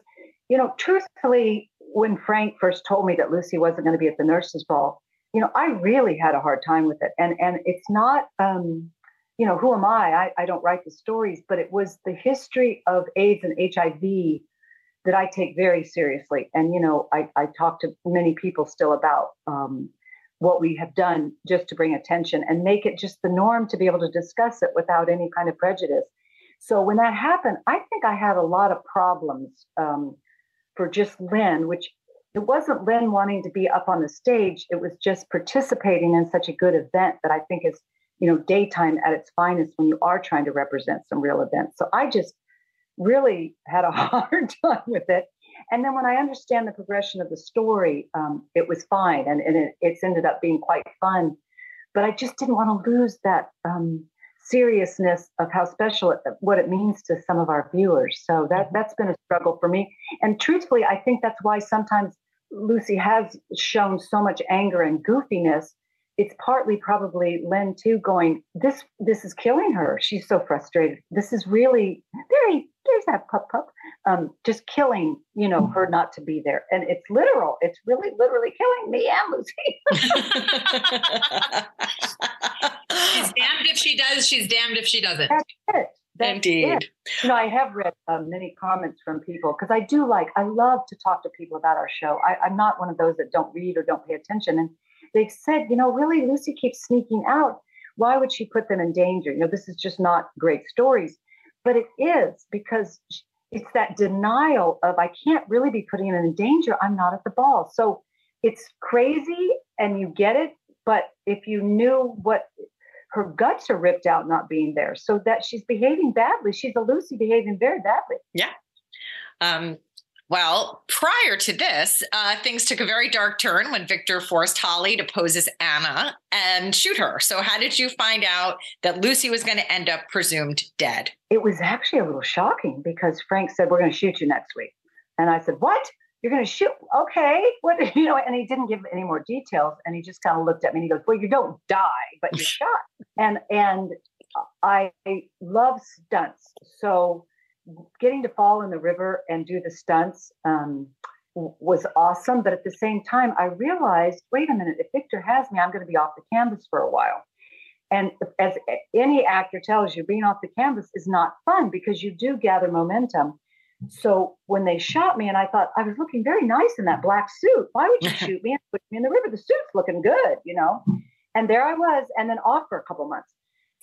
you know, truthfully, when Frank first told me that Lucy wasn't going to be at the nurses' ball, you know, I really had a hard time with it. And and it's not, um, you know, who am I? I? I don't write the stories, but it was the history of AIDS and HIV that I take very seriously. And you know, I, I talk to many people still about um, what we have done just to bring attention and make it just the norm to be able to discuss it without any kind of prejudice. So when that happened, I think I had a lot of problems um, for just Lynn, which it wasn't Lynn wanting to be up on the stage. It was just participating in such a good event that I think is, you know, daytime at its finest when you are trying to represent some real events. So I just really had a <laughs> hard time with it. And then when I understand the progression of the story, um, it was fine, and, and it, it's ended up being quite fun. But I just didn't want to lose that um, seriousness of how special it, what it means to some of our viewers. So that mm-hmm. that's been a struggle for me. And truthfully, I think that's why sometimes Lucy has shown so much anger and goofiness. It's partly probably Lynn too going, this this is killing her. She's so frustrated. This is really very there's that pup pup. Um, just killing, you know, her not to be there. And it's literal. It's really literally killing me and Lucy. <laughs> <laughs> she's damned if she does, she's damned if she doesn't. That's it. That's Indeed. It. You know, I have read um, many comments from people because I do like, I love to talk to people about our show. I, I'm not one of those that don't read or don't pay attention. And they've said, you know, really, Lucy keeps sneaking out. Why would she put them in danger? You know, this is just not great stories. But it is because it's that denial of, I can't really be putting them in danger. I'm not at the ball. So it's crazy and you get it. But if you knew what her guts are ripped out not being there. So that she's behaving badly. She's a Lucy behaving very badly. Yeah. Um, well, prior to this, uh, things took a very dark turn when Victor forced Holly to pose as Anna and shoot her. So, how did you find out that Lucy was going to end up presumed dead? It was actually a little shocking because Frank said, We're going to shoot you next week. And I said, What? you're going to shoot okay what <laughs> you know and he didn't give any more details and he just kind of looked at me and he goes well you don't die but you're <laughs> shot and and i love stunts so getting to fall in the river and do the stunts um, was awesome but at the same time i realized wait a minute if victor has me i'm going to be off the canvas for a while and as any actor tells you being off the canvas is not fun because you do gather momentum so when they shot me, and I thought I was looking very nice in that black suit. Why would you <laughs> shoot me and put me in the river? The suit's looking good, you know. And there I was, and then off for a couple months.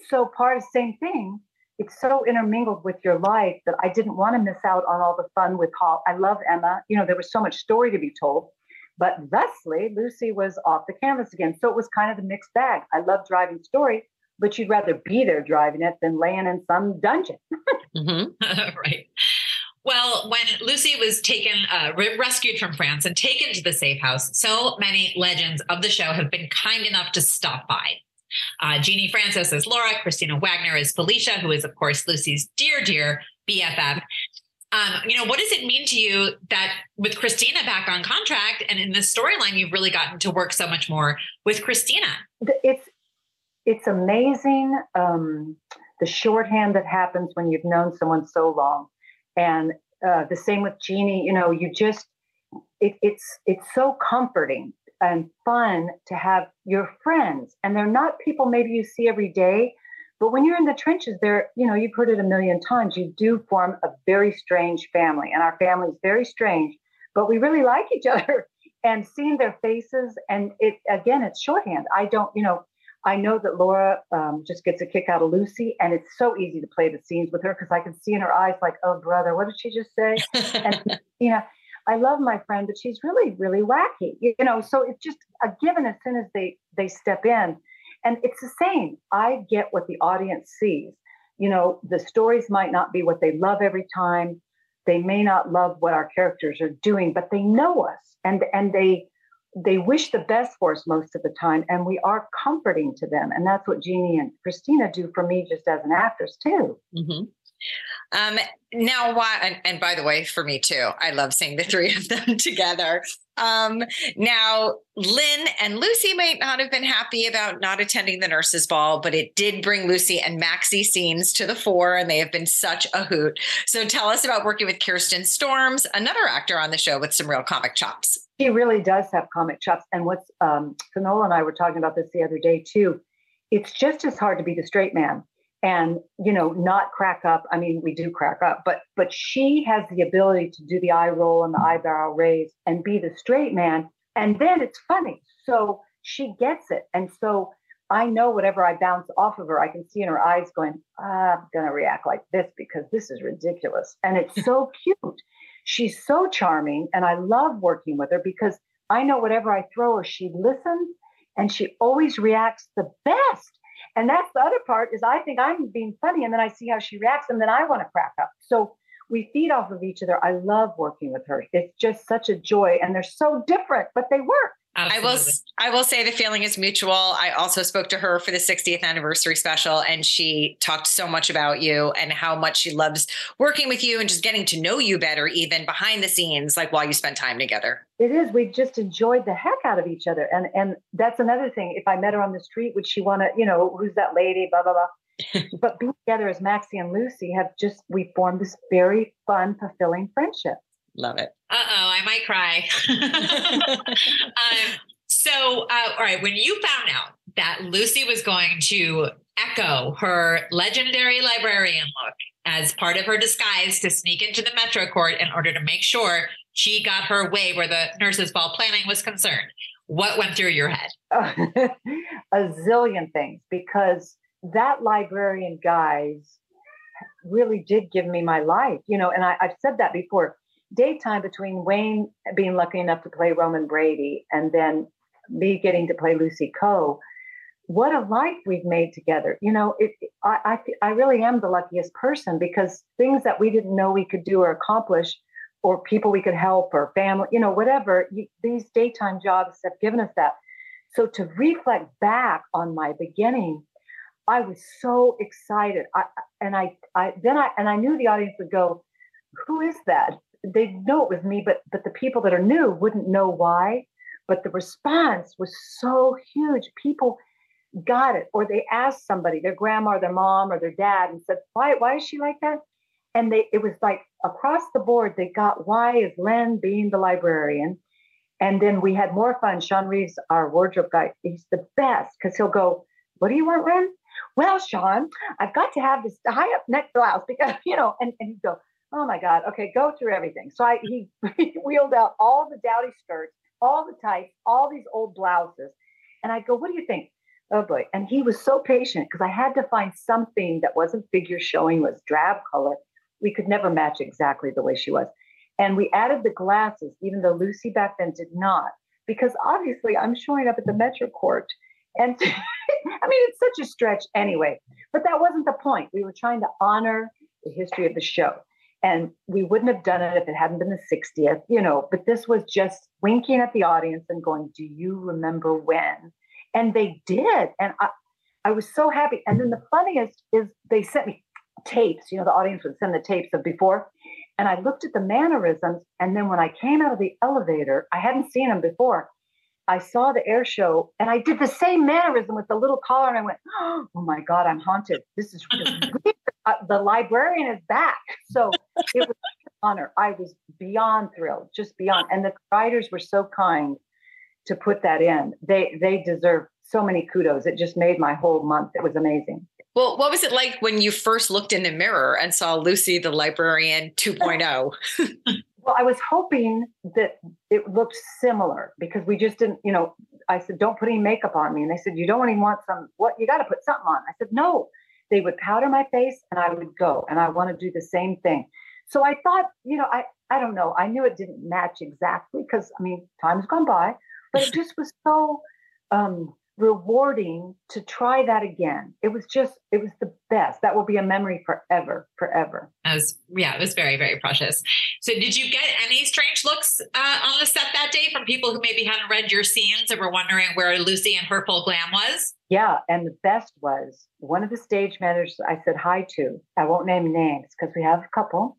So part of the same thing. It's so intermingled with your life that I didn't want to miss out on all the fun with Hall. I love Emma. You know, there was so much story to be told. But thusly, Lucy was off the canvas again. So it was kind of a mixed bag. I love driving story, but you'd rather be there driving it than laying in some dungeon. <laughs> mm-hmm. <laughs> right. Well, when Lucy was taken, uh, rescued from France and taken to the safe house, so many legends of the show have been kind enough to stop by. Uh, Genie Francis as Laura, Kristina Wagner as Felicia, who is, of course, Lucy's dear, dear BFF. Um, you know, what does it mean to you that with Kristina back on contract and in this storyline, you've really gotten to work so much more with Kristina? It's it's amazing um, the shorthand that happens when you've known someone so long and uh, the same with Genie. You know, you just it, it's it's so comforting and fun to have your friends, and they're not people maybe you see every day, but when you're in the trenches, they're you know you've heard it a million times. You do form a very strange family, and our family is very strange, but we really like each other. <laughs> And seeing their faces, and it again, it's shorthand. I don't, you know, I know that Laura um, just gets a kick out of Lucy, and it's so easy to play the scenes with her because I can see in her eyes, like, oh, brother, what did she just say? <laughs> and, you know, I love my friend, but she's really, really wacky, you know, so it's just a given as soon as they, they step in. And it's the same. I get what the audience sees. You know, the stories might not be what they love every time. They may not love what our characters are doing, but they know us and, and they, they wish the best for us most of the time, and we are comforting to them. And that's what Genie and Kristina do for me, just as an actress too. Mm-hmm. Um, now, why? And, and, by the way, for me too, I love seeing the three of them <laughs> together. Um, now, Lynn and Lucy might not have been happy about not attending the nurses' ball, but it did bring Lucy and Maxie scenes to the fore, and they have been such a hoot. So, tell us about working with Kirsten Storms, another actor on the show with some real comic chops. He really does have comic chops, and what's um, Finola and I were talking about this the other day too. It's just as hard to be the straight man and you know not crack up. I mean we do crack up but but she has the ability to do the eye roll and the eyebrow raise and be the straight man. And then it's funny. So she gets it. And so i know whatever i bounce off of her i can see in her eyes going ah, i'm going to react like this because this is ridiculous. And it's so cute. She's so charming and i love working with her because i know whatever i throw her she listens and she always reacts the best and that's the other part is I think I'm being funny and then I see how she reacts and then I want to crack up. So we feed off of each other. I love working with her. It's just such a joy and they're so different, but they work. Absolutely. I will I will say the feeling is mutual. I also spoke to her for the 60th anniversary special and she talked so much about you and how much she loves working with you and just getting to know you better even behind the scenes like while you spend time together. It is. We just enjoyed the heck out of each other. And and that's another thing. If I met her on the street, would she want to, you know, who's that lady, blah blah blah. <laughs> but being together as Maxie and Lucy have just we formed this very fun, fulfilling friendship. Love it. Uh oh, I might cry. <laughs> um, so, uh, all right, when you found out that Lucy was going to echo her legendary librarian look as part of her disguise to sneak into the Metro Court in order to make sure she got her way where the nurses' ball planning was concerned, what went through your head? <laughs> a zillion things, because that librarian guys really did give me my life, you know, and I, I've said that before daytime between Wayne being lucky enough to play Roman Brady and then me getting to play Lucy Coe, what a life we've made together. You know, it, I, I, I really am the luckiest person because things that we didn't know we could do or accomplish, or people we could help, or family, you know, whatever, you, these daytime jobs have given us that. So to reflect back on my beginning, I was so excited. I, and I, I then I and I knew the audience would go, "Who is that?" They know it was me, but but the people that are new wouldn't know why. But the response was so huge. People got it, or they asked somebody, their grandma, or their mom, or their dad, and said, "Why? Why is she like that?" And they, it was like across the board, they got why is Lynn being the librarian, and then we had more fun. Sean Reeves, our wardrobe guy, he's the best because he'll go, "What do you want, Lynn?" Well, Sean, I've got to have this high up neck blouse because <laughs> you know, and, and he'd go, oh my God, okay, go through everything. So I he, he <laughs> wheeled out all the dowdy skirts, all the tights, all these old blouses. And I go, what do you think? Oh boy. And he was so patient because I had to find something that wasn't figure showing, was drab color. We could never match exactly the way she was. And we added the glasses, even though Lucy back then did not, because obviously I'm showing up at the Metro Court. And <laughs> I mean, it's such a stretch anyway, but that wasn't the point. We were trying to honor the history of the show. And we wouldn't have done it if it hadn't been the 60th, you know, but this was just winking at the audience and going, Do you remember when? And they did. And I, I was so happy. And then the funniest is they sent me tapes, you know, the audience would send the tapes of before. And I looked at the mannerisms. And then when I came out of the elevator, I hadn't seen them before. I saw the air show and I did the same mannerism with the little collar. And I went, <gasps> oh my God, I'm haunted. This is really uh, the librarian is back. So it was <laughs> an honor. I was beyond thrilled, just beyond. And the writers were so kind to put that in. They they deserve so many kudos. It just made my whole month. It was amazing. Well, what was it like when you first looked in the mirror and saw Lucy the librarian 2.0? <laughs> well, I was hoping that it looked similar because we just didn't, you know, I said, don't put any makeup on me. And they said, you don't even want some, what? You got to put something on. I said, no, they would powder my face and I would go. And I want to do the same thing. So I thought, you know, I, I don't know. I knew it didn't match exactly because I mean, time's gone by, but it <laughs> just was so um, rewarding to try that again. It was just, it was the best. That will be a memory forever, forever. As yeah, it was very, very precious. So, did you get any strange looks uh, on the set that day from people who maybe hadn't read your scenes and were wondering where Lucy and her full glam was? Yeah, and the best was one of the stage managers I said hi to. I won't name names because we have a couple.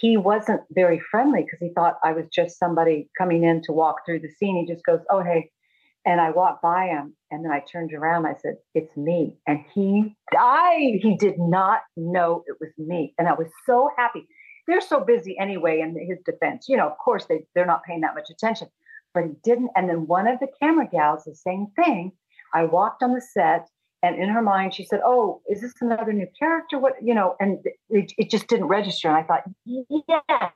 He wasn't very friendly because he thought I was just somebody coming in to walk through the scene. He just goes, "Oh, hey, and I walked by him and then I turned around. I said, It's me. And he died. He did not know it was me. And I was so happy. They're so busy anyway in his defense. You know, of course, they, they're not paying that much attention, but he didn't. And then one of the camera gals, the same thing. I walked on the set and in her mind, she said, Oh, is this another new character? What, you know, and it, it just didn't register. And I thought, Yes,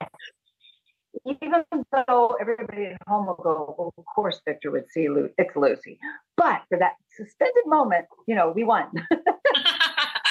even though everybody at home will go, well, of course Victor would see Lu- it's Lucy. But for that suspended moment, you know, we won. <laughs>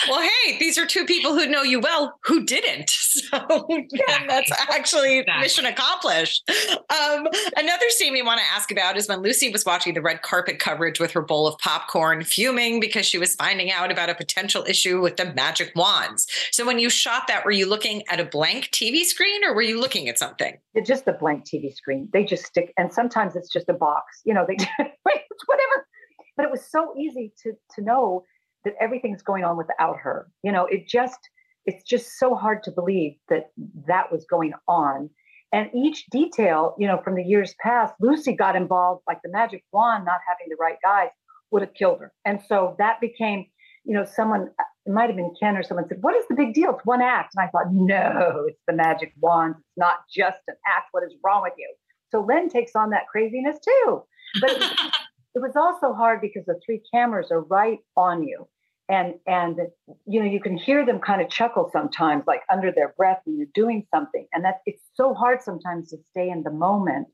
well, hey, these are two people who know you well who didn't. <laughs> So yeah, that's actually exactly. mission accomplished. Um, another scene we want to ask about is when Lucy was watching the red carpet coverage with her bowl of popcorn, fuming because she was finding out about a potential issue with the magic wands. So when you shot that, were you looking at a blank TV screen or were you looking at something? It's just a blank TV screen. They just stick, and sometimes it's just a box. You know, they <laughs> whatever. But it was so easy to to know that everything's going on without her. You know, it just it's just so hard to believe that that was going on. And each detail, you know, from the years past, Lucy got involved, like the magic wand not having the right guys would have killed her. And so that became, you know, someone, it might have been Kin or someone said, What is the big deal? It's one act. And I thought, No, it's the magic wand. It's not just an act. What is wrong with you? So Lynn takes on that craziness too. But <laughs> it was, also hard because the three cameras are right on you and and you know you can hear them kind of chuckle sometimes like under their breath when you're doing something and that it's so hard sometimes to stay in the moment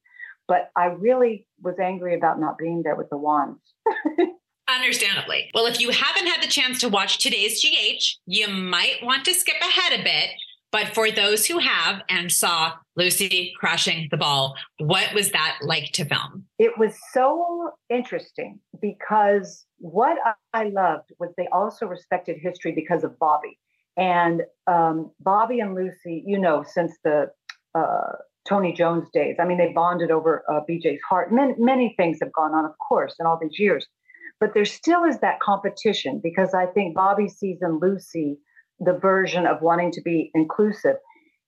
but i really was angry about not being there with the wands <laughs> Understandably. Well, if you haven't had the chance to watch today's GH, you might want to skip ahead a bit. But for those who have and saw Lucy crashing the ball, what was that like to film? It was so interesting because what I loved was they also respected history because of Bobby. And um, Bobby and Lucy, you know, since the uh, Tony Jones days, I mean, they bonded over uh, BJ's heart. Many, many things have gone on, of course, in all these years. But there still is that competition because I think Bobby sees in Lucy the version of wanting to be inclusive.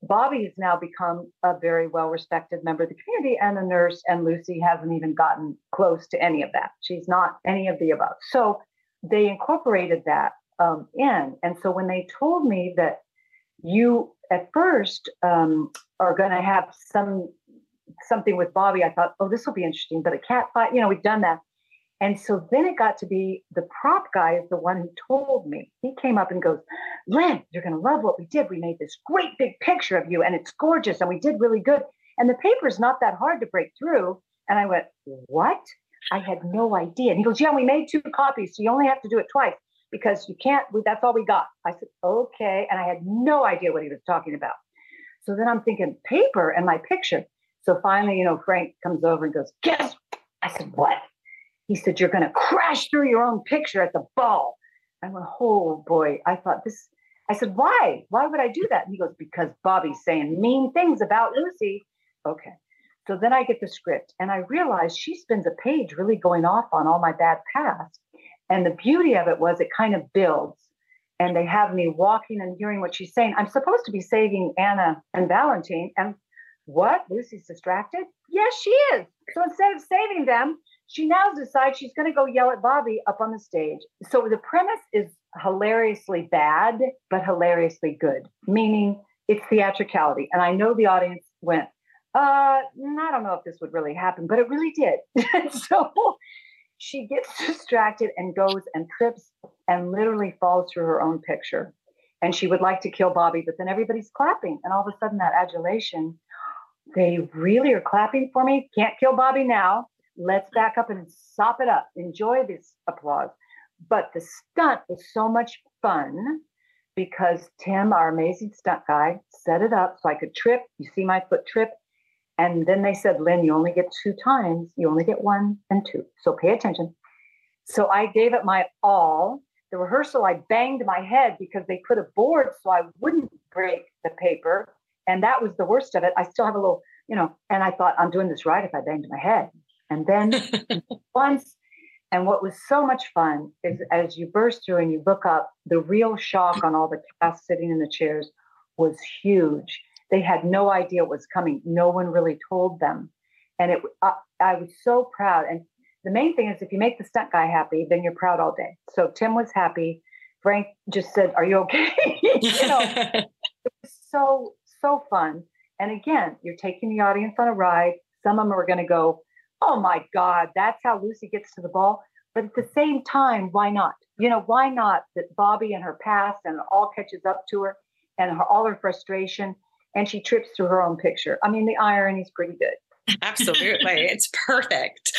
Bobby has now become a very well respected member of the community and a nurse, and Lucy hasn't even gotten close to any of that. She's not any of the above. So they incorporated that um, in. And so when they told me that you at first um, are going to have some something with Bobby, I thought, oh, this will be interesting. But a cat fight, you know, we've done that. And so then it got to be the prop guy is the one who told me. He came up and goes, Lynn, you're going to love what we did. We made this great big picture of you and it's gorgeous and we did really good. And the paper is not that hard to break through. And I went, What? I had no idea. And he goes, Yeah, we made two copies. So you only have to do it twice because you can't, we, that's all we got. I said, Okay. And I had no idea what he was talking about. So then I'm thinking, paper and my picture. So finally, you know, Frank comes over and goes, Guess? I said, What? He said, You're going to crash through your own picture at the ball. I went, Oh boy. I thought this. I said, Why? Why would I do that? And he goes, Because Bobby's saying mean things about Lucy. Okay. So then I get the script and I realize she spends a page really going off on all my bad past. And the beauty of it was it kind of builds. And they have me walking and hearing what she's saying. I'm supposed to be saving Anna and Valentine. And what? Lucy's distracted? Yes, she is. So instead of saving them, she now decides she's going to go yell at Bobby up on the stage. So the premise is hilariously bad, but hilariously good, meaning it's theatricality. And I know the audience went, uh, I don't know if this would really happen, but it really did. <laughs> so she gets <laughs> distracted and goes and trips and literally falls through her own picture. And she would like to kill Bobby, but then everybody's clapping. And all of a sudden, that adulation, they really are clapping for me. Can't kill Bobby now let's back up and sop it up. Enjoy this applause. But the stunt was so much fun because Tim, our amazing stunt guy, set it up so I could trip. You see my foot trip. And then they said, Lynn, you only get two times. You only get one and two. So pay attention. So I gave it my all. The rehearsal, I banged my head because they put a board so I wouldn't break the paper. And that was the worst of it. I still have a little, you know, and I thought, I'm doing this right if I banged my head. And then <laughs> once, and what was so much fun is as you burst through and you look up, the real shock on all the cast sitting in the chairs was huge. They had no idea what was coming. No one really told them. And it, I, I was so proud. And the main thing is if you make the stunt guy happy, then you're proud all day. So Tim was happy. Frank just said, Are you okay? <laughs> you know, it was so, so fun. And again, you're taking the audience on a ride. Some of them are going to go, Oh my God, that's how Lucy gets to the ball. But at the same time, why not? You know, why not that Bobby and her past and all catches up to her and her, all her frustration and she trips through her own picture. I mean, the irony is pretty good. Absolutely. it's perfect.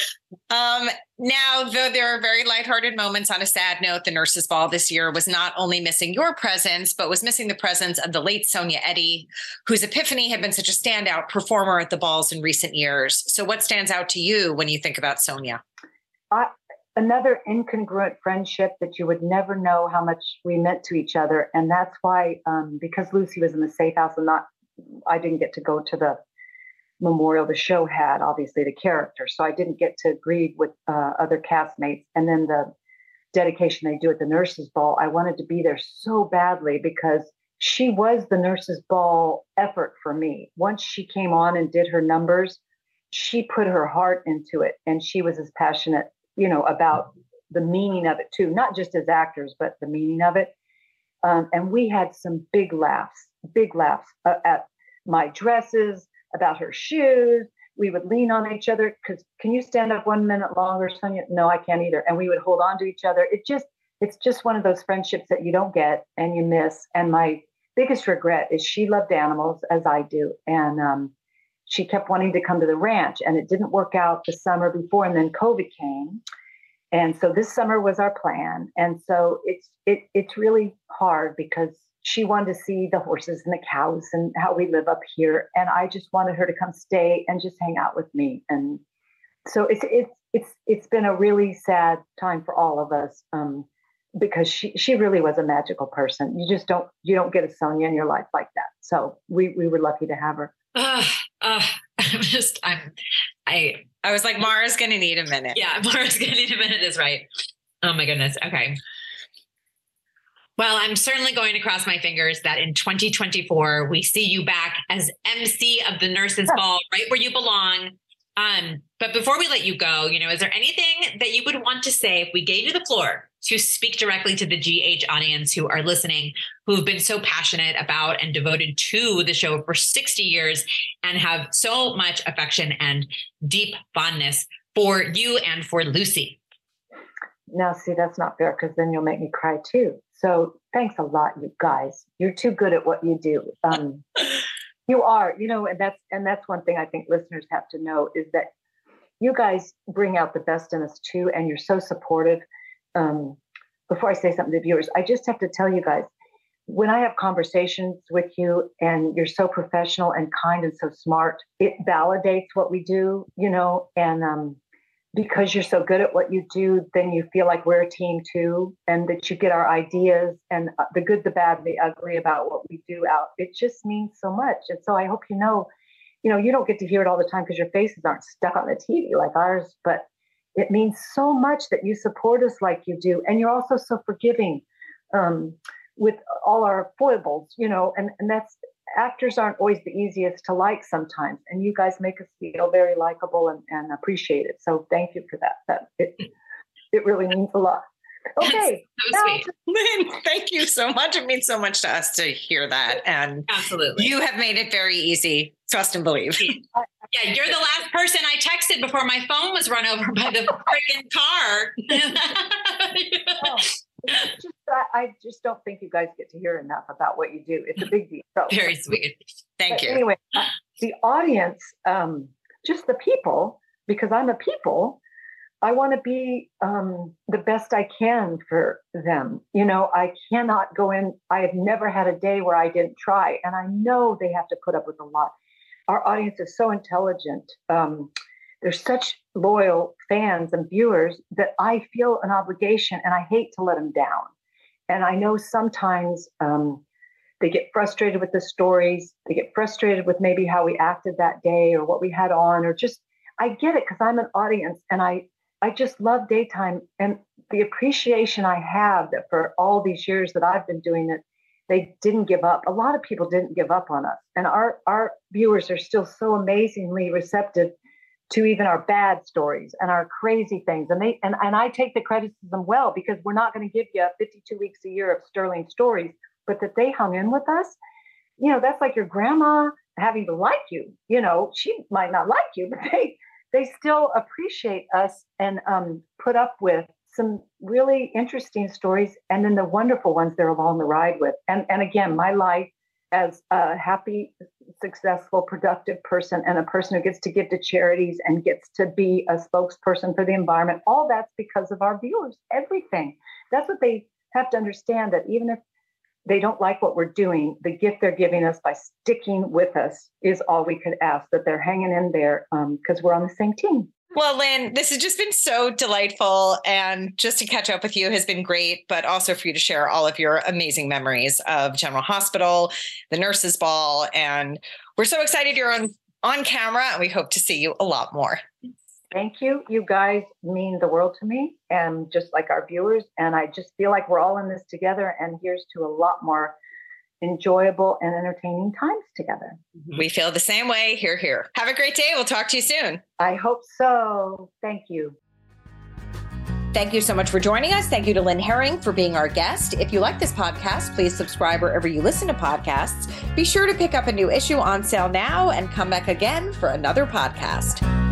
Um, now, though there are very lighthearted moments on a sad note, the nurses' ball this year was not only missing your presence, but was missing the presence of the late Sonya Eddy, whose epiphany had been such a standout performer at the balls in recent years. So, what stands out to you when you think about Sonia? Another incongruent friendship that you would never know how much we meant to each other. And that's why, um, because Lucy was in the safe house and not, I didn't get to go to the memorial the show had, obviously the character. So I didn't get to grieve with uh, other castmates. And then the dedication they do at the nurses' ball, I wanted to be there so badly because she was the nurses' ball effort for me. Once she came on and did her numbers, she put her heart into it, and she was as passionate, you know, about the meaning of it too, not just as actors, but the meaning of it. Um, and we had some big laughs, big laughs uh, at my dresses, about her shoes. We would lean on each other because can you stand up one minute longer, Sonya? No, I can't either. And we would hold on to each other. It just, it's just one of those friendships that you don't get and you miss. And my biggest regret is she loved animals as I do. And um, she kept wanting to come to the ranch and it didn't work out the summer before. And then COVID came. And so this summer was our plan. And so it's, it, it's really hard because she wanted to see the horses and the cows and how we live up here. And I just wanted her to come stay and just hang out with me. And so it's it's it's it's been a really sad time for all of us. Um, because she she really was a magical person. You just don't you don't get a Sonya in your life like that. So we we were lucky to have her. Uh, uh, <laughs> I'm just I'm I I was like Mara's gonna need a minute. Yeah, <laughs> Mara's gonna need a minute is right. Oh my goodness. Okay. Well, I'm certainly going to cross my fingers that in 2024 we see you back as MC of the Nurses Ball, right where you belong. Um, but before we let you go, you know, is there anything that you would want to say if we gave you the floor to speak directly to the GH audience who are listening, who have been so passionate about and devoted to the show for 60 years and have so much affection and deep fondness for you and for Lucy? Now, see, that's not fair because then you'll make me cry too. So thanks a lot, you guys. You're too good at what you do. Um, <laughs> you are, you know, and that's and that's one thing I think listeners have to know is that you guys bring out the best in us too, and you're so supportive. Um, before I say something to viewers, I just have to tell you guys when I have conversations with you and you're so professional and kind and so smart, it validates what we do, you know, and um, because you're so good at what you do, then you feel like we're a team too, and that you get our ideas and uh, the good, the bad, the ugly about what we do out. It just means so much. And so I hope you know, you know, you don't get to hear it all the time because your faces aren't stuck on the TV like ours, but it means so much that you support us like you do. And you're also so forgiving um, with all our foibles, you know, and, and that's actors aren't always the easiest to like sometimes, and you guys make us feel very likable and, and appreciated. So thank you for that. That it it really means a lot. <laughs> Okay, so sweet. <laughs> thank you so much. It means so much to us to hear that, and absolutely, you have made it very easy. Trust and believe. <laughs> Yeah, you're the last person I texted before my phone was run over by the freaking car. oh just, I just don't think you guys get to hear enough about what you do. It's a big deal. So, <laughs> Very sweet. Thank you. Anyway, uh, the audience, um, just the people, because I'm a people, I want to be um, the best I can for them. You know, I cannot go in. I have never had a day where I didn't try, and I know they have to put up with a lot. Our audience is so intelligent. Um, they're such loyal fans and viewers that I feel an obligation and I hate to let them down. And I know sometimes um, they get frustrated with the stories, they get frustrated with maybe how we acted that day or what we had on, or just I get it because I'm an audience and I I just love daytime and the appreciation I have that for all these years that I've been doing it, they didn't give up. A lot of people didn't give up on us. And our our viewers are still so amazingly receptive to even our bad stories and our crazy things. And they and, and I take the criticism well because we're not going to give you 52 weeks a year of sterling stories, but that they hung in with us, you know, that's like your grandma having to like you. You know, she might not like you, <laughs> but they they still appreciate us and um, put up with some really interesting stories and then the wonderful ones they're along the ride with. And, and again, my life as a happy, successful, productive person and a person who gets to give to charities and gets to be a spokesperson for the environment, all that's because of our viewers, everything. That's what they have to understand that even if they don't like what we're doing, the gift they're giving us by sticking with us is all we could ask that they're hanging in there because um, we're on the same team. Well, Lynn, this has just been so delightful. And just to catch up with you has been great, but also for you to share all of your amazing memories of General Hospital, the nurses' ball. And we're so excited you're on, on camera and we hope to see you a lot more. Thank you. You guys mean the world to me and just like our viewers. And I just feel like we're all in this together. And here's to a lot more enjoyable and entertaining times together. We mm-hmm. feel the same way. Hear, hear. Have a great day. We'll talk to you soon. I hope so. Thank you. Thank you so much for joining us. Thank you to Lynn Herring for being our guest. If you like this podcast, please subscribe wherever you listen to podcasts. Be sure to pick up a new issue on sale now and come back again for another podcast.